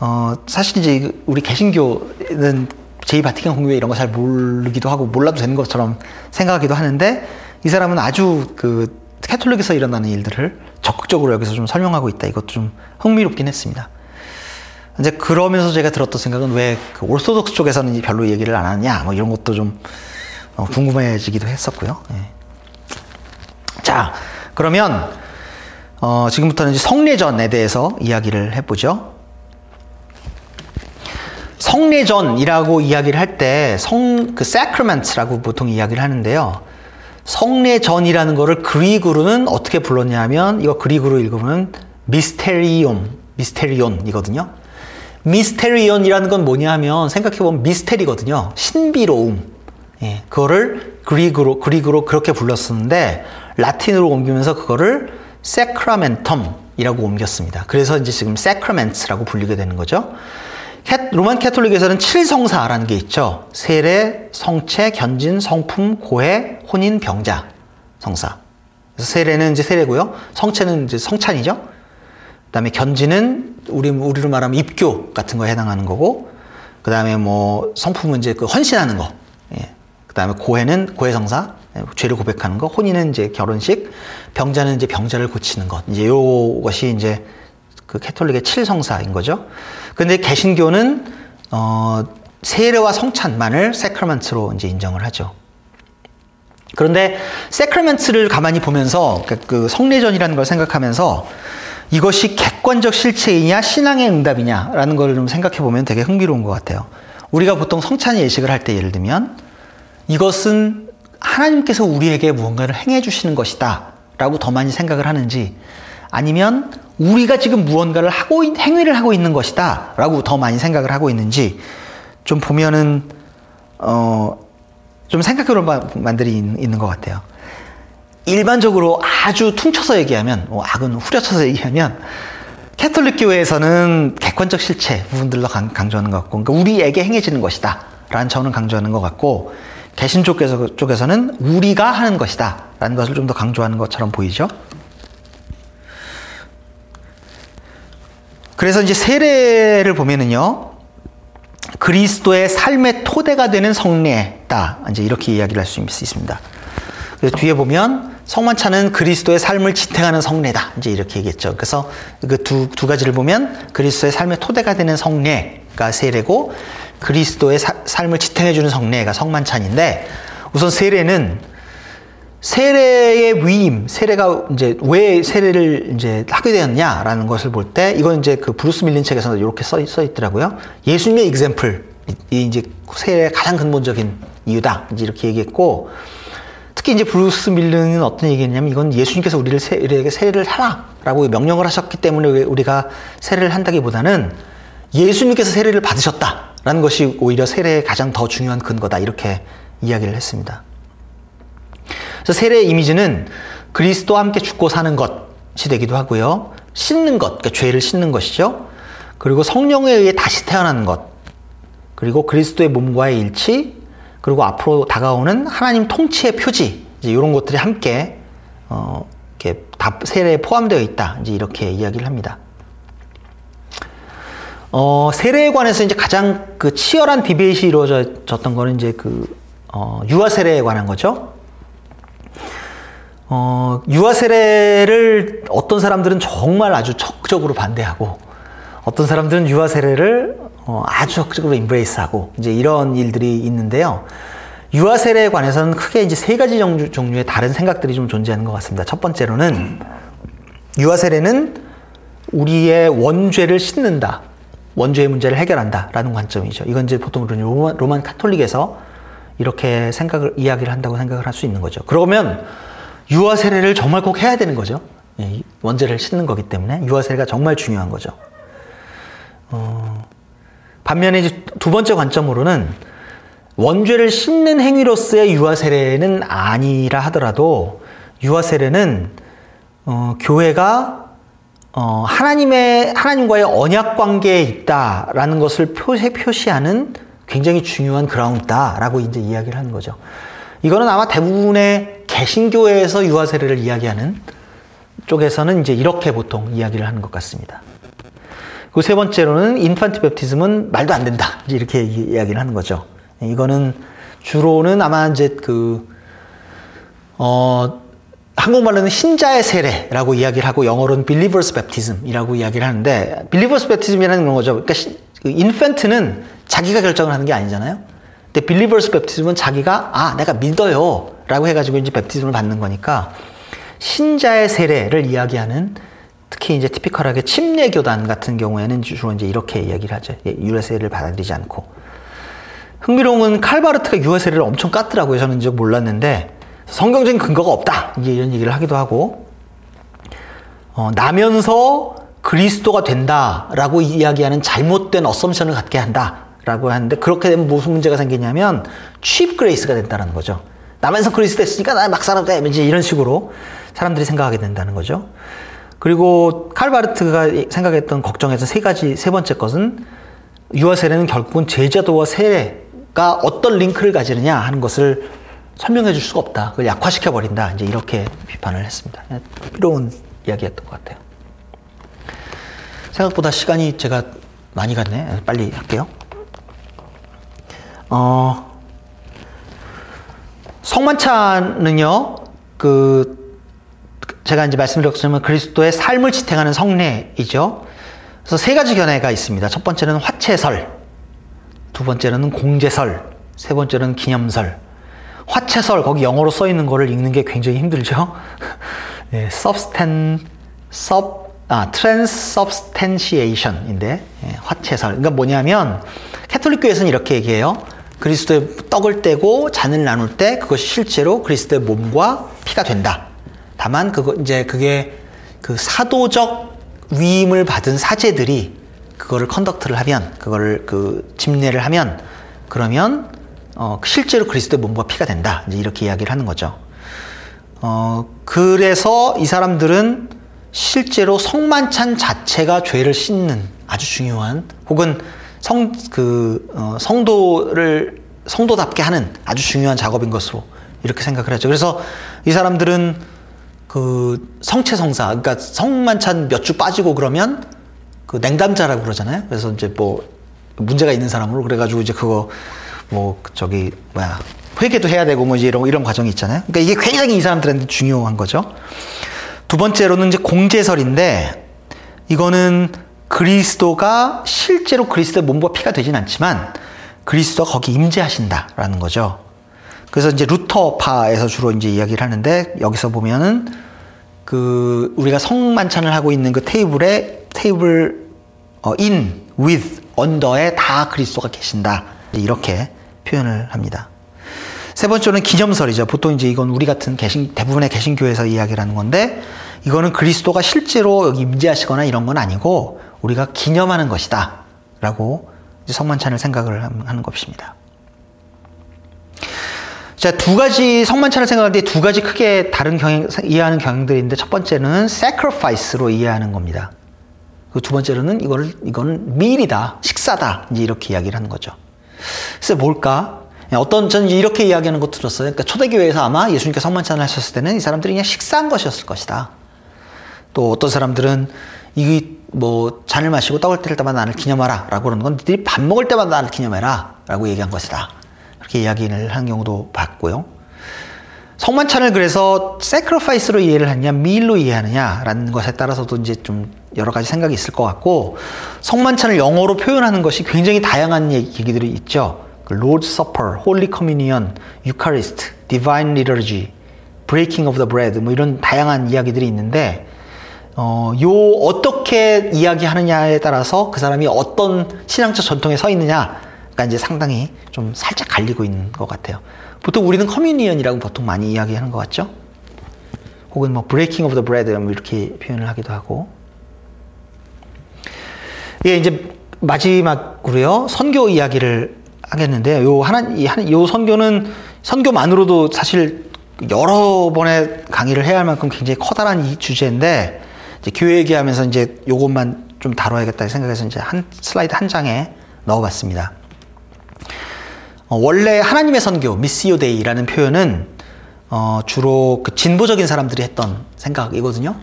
어, 사실 이제 우리 개신교는 제2 바티칸 공회 이런 거 잘 모르기도 하고 몰라도 되는 것처럼 생각하기도 하는데 이 사람은 아주 그 캐톨릭에서 일어나는 일들을 적극적으로 여기서 좀 설명하고 있다. 이것도 좀 흥미롭긴 했습니다. 이제 그러면서 제가 들었던 생각은 왜 그 올소독스 쪽에서는 별로 얘기를 안 하냐, 뭐 이런 것도 좀 어, 궁금해지기도 했었고요. 예. 자, 그러면 어, 지금부터는 이제 성례전에 대해서 이야기를 해보죠. 성례전이라고 이야기를 할 때 성, 그 sacrament라고 보통 이야기를 하는데요. 성례전이라는 거를 그리그로는 어떻게 불렀냐면 이거 그리그로 읽으면 미스테리온, 미스테리온이거든요. 미스테리온이라는 건 뭐냐 하면 생각해 보면 미스테리거든요. 신비로움. 예, 그거를 그리그로, 그리그로 그렇게 불렀었는데 라틴으로 옮기면서 그거를 세크라멘텀이라고 옮겼습니다. 그래서 이제 지금 세크라멘트라고 불리게 되는 거죠. 로만 캐톨릭에서는 칠성사라는 게 있죠. 세례, 성체, 견진, 성품, 고해, 혼인, 병자, 성사. 그래서 세례는 이제 세례고요. 성체는 이제 성찬이죠. 그다음에 견진은 우리 우리로 말하면 입교 같은 거에 해당하는 거고, 그다음에 뭐 성품은 이제 그 헌신하는 거. 예. 그다음에 고해는 고해 성사, 예, 죄를 고백하는 거. 혼인은 이제 결혼식, 병자는 이제 병자를 고치는 것. 이제 요것이 이제 그 캐톨릭의 칠성사인 거죠. 근데 개신교는 어, 세례와 성찬만을 세크라멘트로 이제 인정을 하죠. 그런데 세크라멘트를 가만히 보면서 그, 그 성례전이라는 걸 생각하면서 이것이 객관적 실체이냐 신앙의 응답이냐라는 걸 좀 생각해 보면 되게 흥미로운 것 같아요. 우리가 보통 성찬 예식을 할 때 예를 들면 이것은 하나님께서 우리에게 무언가를 행해 주시는 것이다 라고 더 많이 생각을 하는지 아니면 우리가 지금 무언가를 하고 행위를 하고 있는 것이다라고 더 많이 생각을 하고 있는지 좀 보면은 어 좀 생각해볼 만들이 있는 것 같아요. 일반적으로 아주 퉁쳐서 얘기하면 뭐 악은 후려쳐서 얘기하면 캐톨릭 교회에서는 객관적 실체 부분들로 강 조하는 것 같고 그러니까 우리에게 행해지는 것이다 라는 저는 강조하는 것 같고 개신 쪽에서, 쪽에서는 우리가 하는 것이다 라는 것을 좀 더 강조하는 것처럼 보이죠. 그래서 이제 세례를 보면은요, 그리스도의 삶의 토대가 되는 성례다. 이제 이렇게 이야기를 할 수 있습니다. 그래서 뒤에 보면 성만찬은 그리스도의 삶을 지탱하는 성례다. 이제 이렇게 얘기했죠. 그래서 그 두 두 가지를 보면 그리스도의 삶의 토대가 되는 성례가 세례고 그리스도의 사, 삶을 지탱해 주는 성례가 성만찬인데 우선 세례는 세례의 위임, 세례가 이제 왜 세례를 이제 하게 되었냐라는 것을 볼 때 이건 이제 그 브루스 밀른 책에서 이렇게 써, 써 있더라고요. 예수님의 example이 이제 세례의 가장 근본적인 이유다. 이제 이렇게 얘기했고 특히 이제 브루스 밀른은 어떤 얘기했냐면 이건 예수님께서 우리를 세, 우리에게 세례를 하라라고 명령을 하셨기 때문에 우리가 세례를 한다기보다는 예수님께서 세례를 받으셨다라는 것이 오히려 세례의 가장 더 중요한 근거다 이렇게 이야기를 했습니다. 그래서 세례의 이미지는 그리스도와 함께 죽고 사는 것이 되기도 하고요. 씻는 것, 그러니까 죄를 씻는 것이죠. 그리고 성령에 의해 다시 태어나는 것. 그리고 그리스도의 몸과의 일치, 그리고 앞으로 다가오는 하나님 통치의 표지, 이런 것들이 함께, 어, 이렇게 다 세례에 포함되어 있다. 이제 이렇게 이야기를 합니다. 어, 세례에 관해서 이제 가장 그 치열한 디베이트이 이루어졌던 거는 이제 그, 어, 유아 세례에 관한 거죠. 어, 유아 세례를 어떤 사람들은 정말 아주 적극적으로 반대하고 어떤 사람들은 유아 세례를 어, 아주 적극적으로 인브레이스하고 이제 이런 일들이 있는데요. 유아 세례에 관해서는 크게 이제 세 가지 종류, 종류의 다른 생각들이 좀 존재하는 것 같습니다. 첫 번째로는 유아 세례는 우리의 원죄를 씻는다. 원죄의 문제를 해결한다라는 관점이죠. 이건 이제 보통 로만, 로만 카톨릭에서 이렇게 생각을 이야기를 한다고 생각을 할 수 있는 거죠. 그러면 유아 세례를 정말 꼭 해야 되는 거죠. 예, 원죄를 씻는 거기 때문에 유아 세례가 정말 중요한 거죠. 어, 반면에 이제 두 번째 관점으로는 원죄를 씻는 행위로서의 유아 세례는 아니라 하더라도 유아 세례는 어, 교회가 어, 하나님의 하나님과의 언약 관계에 있다라는 것을 표시, 표시하는 굉장히 중요한 그라운드다라고 이제 이야기를 하는 거죠. 이거는 아마 대부분의 개신교회에서 유아 세례를 이야기하는 쪽에서는 이제 이렇게 보통 이야기를 하는 것 같습니다. 그 세 번째로는 인판트 베프티즘은 말도 안 된다. 이렇게 이야기를 하는 거죠. 이거는 주로는 아마 이제 그, 어, 한국말로는 신자의 세례라고 이야기를 하고 영어로는 believer's baptism이라고 이야기를 하는데 believer's baptism이라는 건 거죠. 그러니까 인펜트는 자기가 결정을 하는 게 아니잖아요. 근데 believer's baptism은 자기가 아 내가 믿어요 라고 해가지고 이제 베티즘을 받는 거니까 신자의 세례를 이야기하는 특히 이제 티피컬하게 침례 교단 같은 경우에는 주로 이제 이렇게 이야기를 하죠. 예, 유아 세례를 받아들이지 않고. 흥미로운 건 칼바르트가 유아 세례를 엄청 깠더라고요. 저는 이제 몰랐는데 성경적인 근거가 없다. 이런 얘기를 하기도 하고 어, 나면서 그리스도가 된다라고 이야기하는 잘못된 어썸션을 갖게 한다라고 하는데 그렇게 되면 무슨 문제가 생기냐면 cheap grace가 된다는 거죠. 나면서 그리스도인 됐으니까 나 막 살아도 돼. 이제 이런 식으로 사람들이 생각하게 된다는 거죠. 그리고 칼 바르트가 생각했던 걱정에서 세 가지, 세 번째 것은 유아 세례는 결국은 제자도와 세례가 어떤 링크를 가지느냐 하는 것을 설명해 줄 수가 없다. 그걸 약화시켜 버린다. 이제 이렇게 비판을 했습니다. 필요한 이야기였던 것 같아요. 생각보다 시간이 제가 많이 갔네. 빨리 할게요. 어, 성만찬은요, 그, 제가 이제 말씀드렸지만 그리스도의 삶을 지탱하는 성례이죠. 그래서 세 가지 견해가 있습니다. 첫 번째는 화채설, 두 번째는 공제설, 세 번째는 기념설. 화채설, 거기 영어로 써 있는 거를 읽는 게 굉장히 힘들죠. 네, substan, sub, 아, transubstantiation인데, 네, 화채설. 그러니까 뭐냐면, 캐톨릭교에서는 이렇게 얘기해요. 그리스도의 떡을 떼고 잔을 나눌 때 그것이 실제로 그리스도의 몸과 피가 된다. 다만 그거 이제 그게 그 사도적 위임을 받은 사제들이 그거를 컨덕트를 하면 그거를 그 집례를 하면 그러면 어 실제로 그리스도의 몸과 피가 된다. 이제 이렇게 이야기를 하는 거죠. 어 그래서 이 사람들은 실제로 성만찬 자체가 죄를 씻는 아주 중요한 혹은 성, 그, 어, 성도를, 성도답게 하는 아주 중요한 작업인 것으로 이렇게 생각을 하죠. 그래서 이 사람들은 그 성체 성사, 그러니까 성만찬 몇 주 빠지고 그러면 그 냉담자라고 그러잖아요. 그래서 이제 뭐 문제가 있는 사람으로 그래가지고 이제 그거 뭐 저기 뭐야 회개도 해야 되고 뭐 이런 이런 과정이 있잖아요. 그러니까 이게 굉장히 이 사람들한테 중요한 거죠. 두 번째로는 이제 공제설인데 이거는 그리스도가 실제로 그리스도의 몸과 피가 되진 않지만 그리스도가 거기 임재하신다라는 거죠. 그래서 이제 루터파에서 주로 이제 이야기를 하는데 여기서 보면은 그 우리가 성만찬을 하고 있는 그 테이블에 테이블 어, in, with, under에 다 그리스도가 계신다 이렇게 표현을 합니다. 세 번째는 기념설이죠. 보통 이제 이건 우리 같은 개신 대부분의 개신교에서 이야기를 하는 건데 이거는 그리스도가 실제로 여기 임재하시거나 이런 건 아니고 우리가 기념하는 것이다 라고 성만찬을 생각을 하는 것입니다. 자, 두 가지 성만찬을 생각할 때 두 가지 크게 다른 경향, 이해하는 경향들이 있는데 첫 번째는 sacrifice로 이해하는 겁니다. 그 두 번째로는 이거를, 이거는 meal이다, 식사다, 이제 이렇게 이야기를 하는 거죠. 그래서 뭘까? 어떤, 저는 이렇게 이야기하는 것 들었어요. 그러니까 초대교회에서 아마 예수님께 성만찬을 하셨을 때는 이 사람들이 그냥 식사한 것이었을 것이다. 또 어떤 사람들은 이 뭐 잔을 마시고 떡을 뗄 때마다 나를 기념하라 라고 그러는 건 너희들이 밥 먹을 때마다 나를 기념해라 라고 얘기한 것이다. 그렇게 이야기를 한 경우도 봤고요. 성만찬을 그래서 sacrifice로 이해를 하느냐, meal로 이해하느냐라는 것에 따라서도 이제 좀 여러 가지 생각이 있을 것 같고, 성만찬을 영어로 표현하는 것이 굉장히 다양한 얘기들이 있죠. 그 Lord's Supper, Holy Communion, Eucharist, Divine Liturgy, Breaking of the Bread, 뭐 이런 다양한 이야기들이 있는데, 어, 요 어떻게 이야기하느냐에 따라서 그 사람이 어떤 신앙적 전통에 서 있느냐가 이제 상당히 좀 살짝 갈리고 있는 것 같아요. 보통 우리는 Communion이라고 보통 많이 이야기하는 것 같죠? 혹은 뭐 Breaking of the Bread 이렇게 표현을 하기도 하고. 예, 이제 마지막으로요. 선교 이야기를 하겠는데 요 하나 요 선교는 선교만으로도 사실 여러 번의 강의를 해야 할 만큼 굉장히 커다란 이 주제인데 교회 얘기하면서 이제 요것만 좀 다뤄야겠다 생각해서 이제 한 슬라이드 한 장에 넣어봤습니다. 어, 원래 하나님의 선교, Missio Dei라는 표현은 어, 주로 그 진보적인 사람들이 했던 생각이거든요.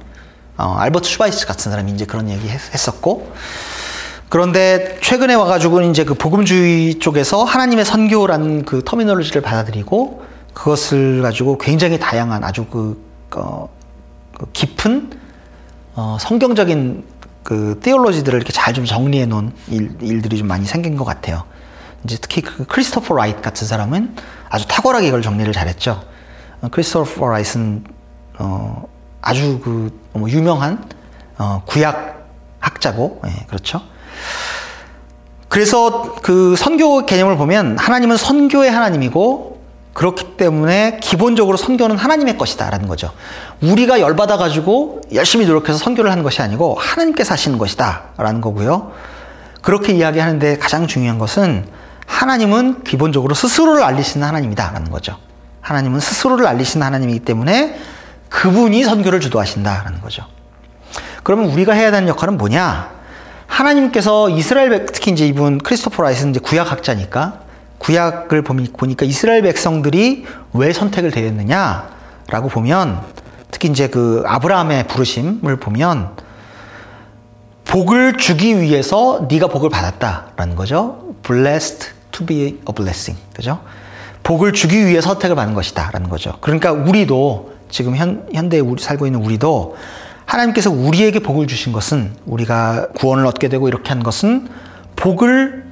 어, 알버트 슈바이처 같은 사람이 이제 그런 얘기 했, 었고 그런데 최근에 와가지고 이제 그 복음주의 쪽에서 하나님의 선교라는 그 terminology를 받아들이고 그것을 가지고 굉장히 다양한 아주 그, 어, 그 깊은 어, 성경적인 그 theology들을 이렇게 잘 좀 정리해 놓은 일, 일들이 좀 많이 생긴 것 같아요. 이제 특히 그 크리스토퍼 라이트 같은 사람은 아주 탁월하게 이걸 정리를 잘했죠. 어, 크리스토퍼 라이트는 어, 아주 그 뭐 유명한 어, 구약 학자고, 예, 그렇죠. 그래서 그 선교 개념을 보면 하나님은 선교의 하나님이고 그렇기 때문에 기본적으로 선교는 하나님의 것이다라는 거죠. 우리가 열받아 가지고 열심히 노력해서 선교를 하는 것이 아니고 하나님께서 하시는 것이다라는 거고요. 그렇게 이야기하는데 가장 중요한 것은 하나님은 기본적으로 스스로를 알리시는 하나님이다라는 거죠. 하나님은 스스로를 알리시는 하나님이기 때문에 그분이 선교를 주도하신다라는 거죠. 그러면 우리가 해야 되는 역할은 뭐냐? 하나님께서 이스라엘 특히 이제 이분 크리스토퍼 라이스는 이제 구약학자니까 구약을 보니까 이스라엘 백성들이 왜 선택을 되었느냐라고 보면 특히 이제 그 아브라함의 부르심을 보면 복을 주기 위해서 네가 복을 받았다라는 거죠. Blessed to be a blessing. 그죠? 복을 주기 위해 선택을 받는 것이다라는 거죠. 그러니까 우리도 지금 현, 현대에 우리 살고 있는 우리도 하나님께서 우리에게 복을 주신 것은 우리가 구원을 얻게 되고 이렇게 한 것은 복을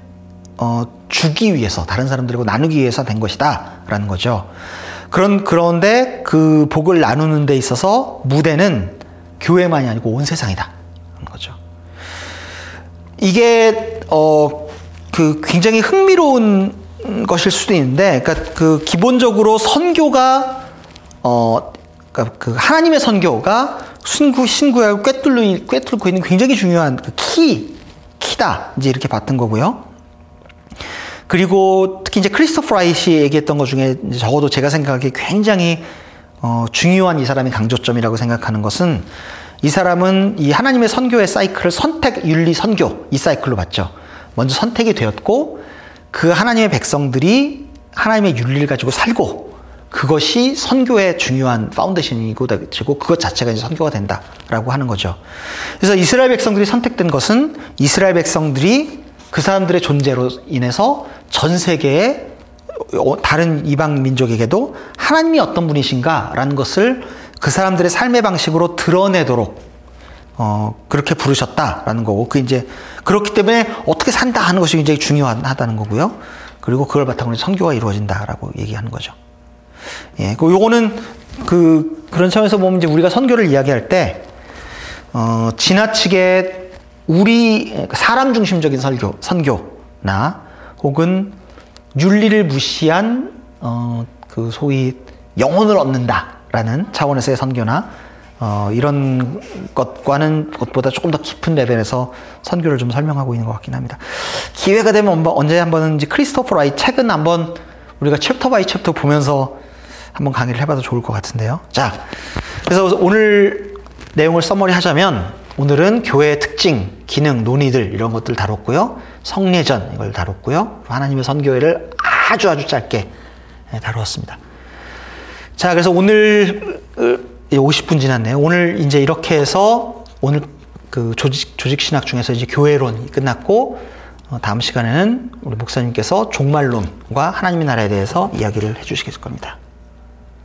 어, 주기 위해서 다른 사람들과 나누기 위해서 된 것이다라는 거죠. 그런 그런데 그 복을 나누는 데 있어서 무대는 교회만이 아니고 온 세상이다. 는 거죠. 이게 어 그 굉장히 흥미로운 것일 수도 있는데, 그러니까 그 기본적으로 선교가 어 그러니까 그 하나님의 선교가 신구 신구약을 꿰뚫고 꿰뚫고 있는 굉장히 중요한 그 키 키다 이제 이렇게 봤던 거고요. 그리고 특히 이제 크리스토프 라이시 얘기했던 것 중에 적어도 제가 생각하기에 굉장히 어, 중요한 이 사람의 강조점이라고 생각하는 것은 이 사람은 이 하나님의 선교의 사이클을 선택, 윤리, 선교 이 사이클로 봤죠. 먼저 선택이 되었고 그 하나님의 백성들이 하나님의 윤리를 가지고 살고 그것이 선교의 중요한 파운데이션이고 되고 그것 자체가 이제 선교가 된다라고 하는 거죠. 그래서 이스라엘 백성들이 선택된 것은 이스라엘 백성들이 그 사람들의 존재로 인해서 전 세계의 어, 다른 이방 민족에게도 하나님이 어떤 분이신가라는 것을 그 사람들의 삶의 방식으로 드러내도록 어, 그렇게 부르셨다라는 거고, 그 이제, 그렇기 때문에 어떻게 산다 하는 것이 굉장히 중요하다는 거고요. 그리고 그걸 바탕으로 선교가 이루어진다라고 얘기하는 거죠. 예, 그 요거는 그 그런 차원에서 보면 이제 우리가 선교를 이야기할 때 어, 지나치게 우리 사람 중심적인 설교, 선교나 혹은 윤리를 무시한 어, 그 소위 영혼을 얻는다라는 차원에서의 선교나 어, 이런 것과는 것보다 조금 더 깊은 레벨에서 선교를 좀 설명하고 있는 것 같긴 합니다. 기회가 되면 언제 한번 크리스토퍼 라이트 책은 한번 우리가 chapter by chapter 보면서 한번 강의를 해봐도 좋을 것 같은데요. 자, 그래서 오늘 내용을 summary 하자면 오늘은 교회의 특징, 기능, 논의들 이런 것들 다뤘고요. 성례전 이걸 다뤘고요. 하나님의 선교회를 아주 아주 짧게 예, 다루었습니다. 자, 그래서 오늘 50분 지났네요. 오늘 이제 이렇게 해서 오늘 그 조직, 조직 신학 중에서 이제 교회론이 끝났고 어, 다음 시간에는 우리 목사님께서 종말론과 하나님의 나라에 대해서 이야기를 해 주시겠을 겁니다.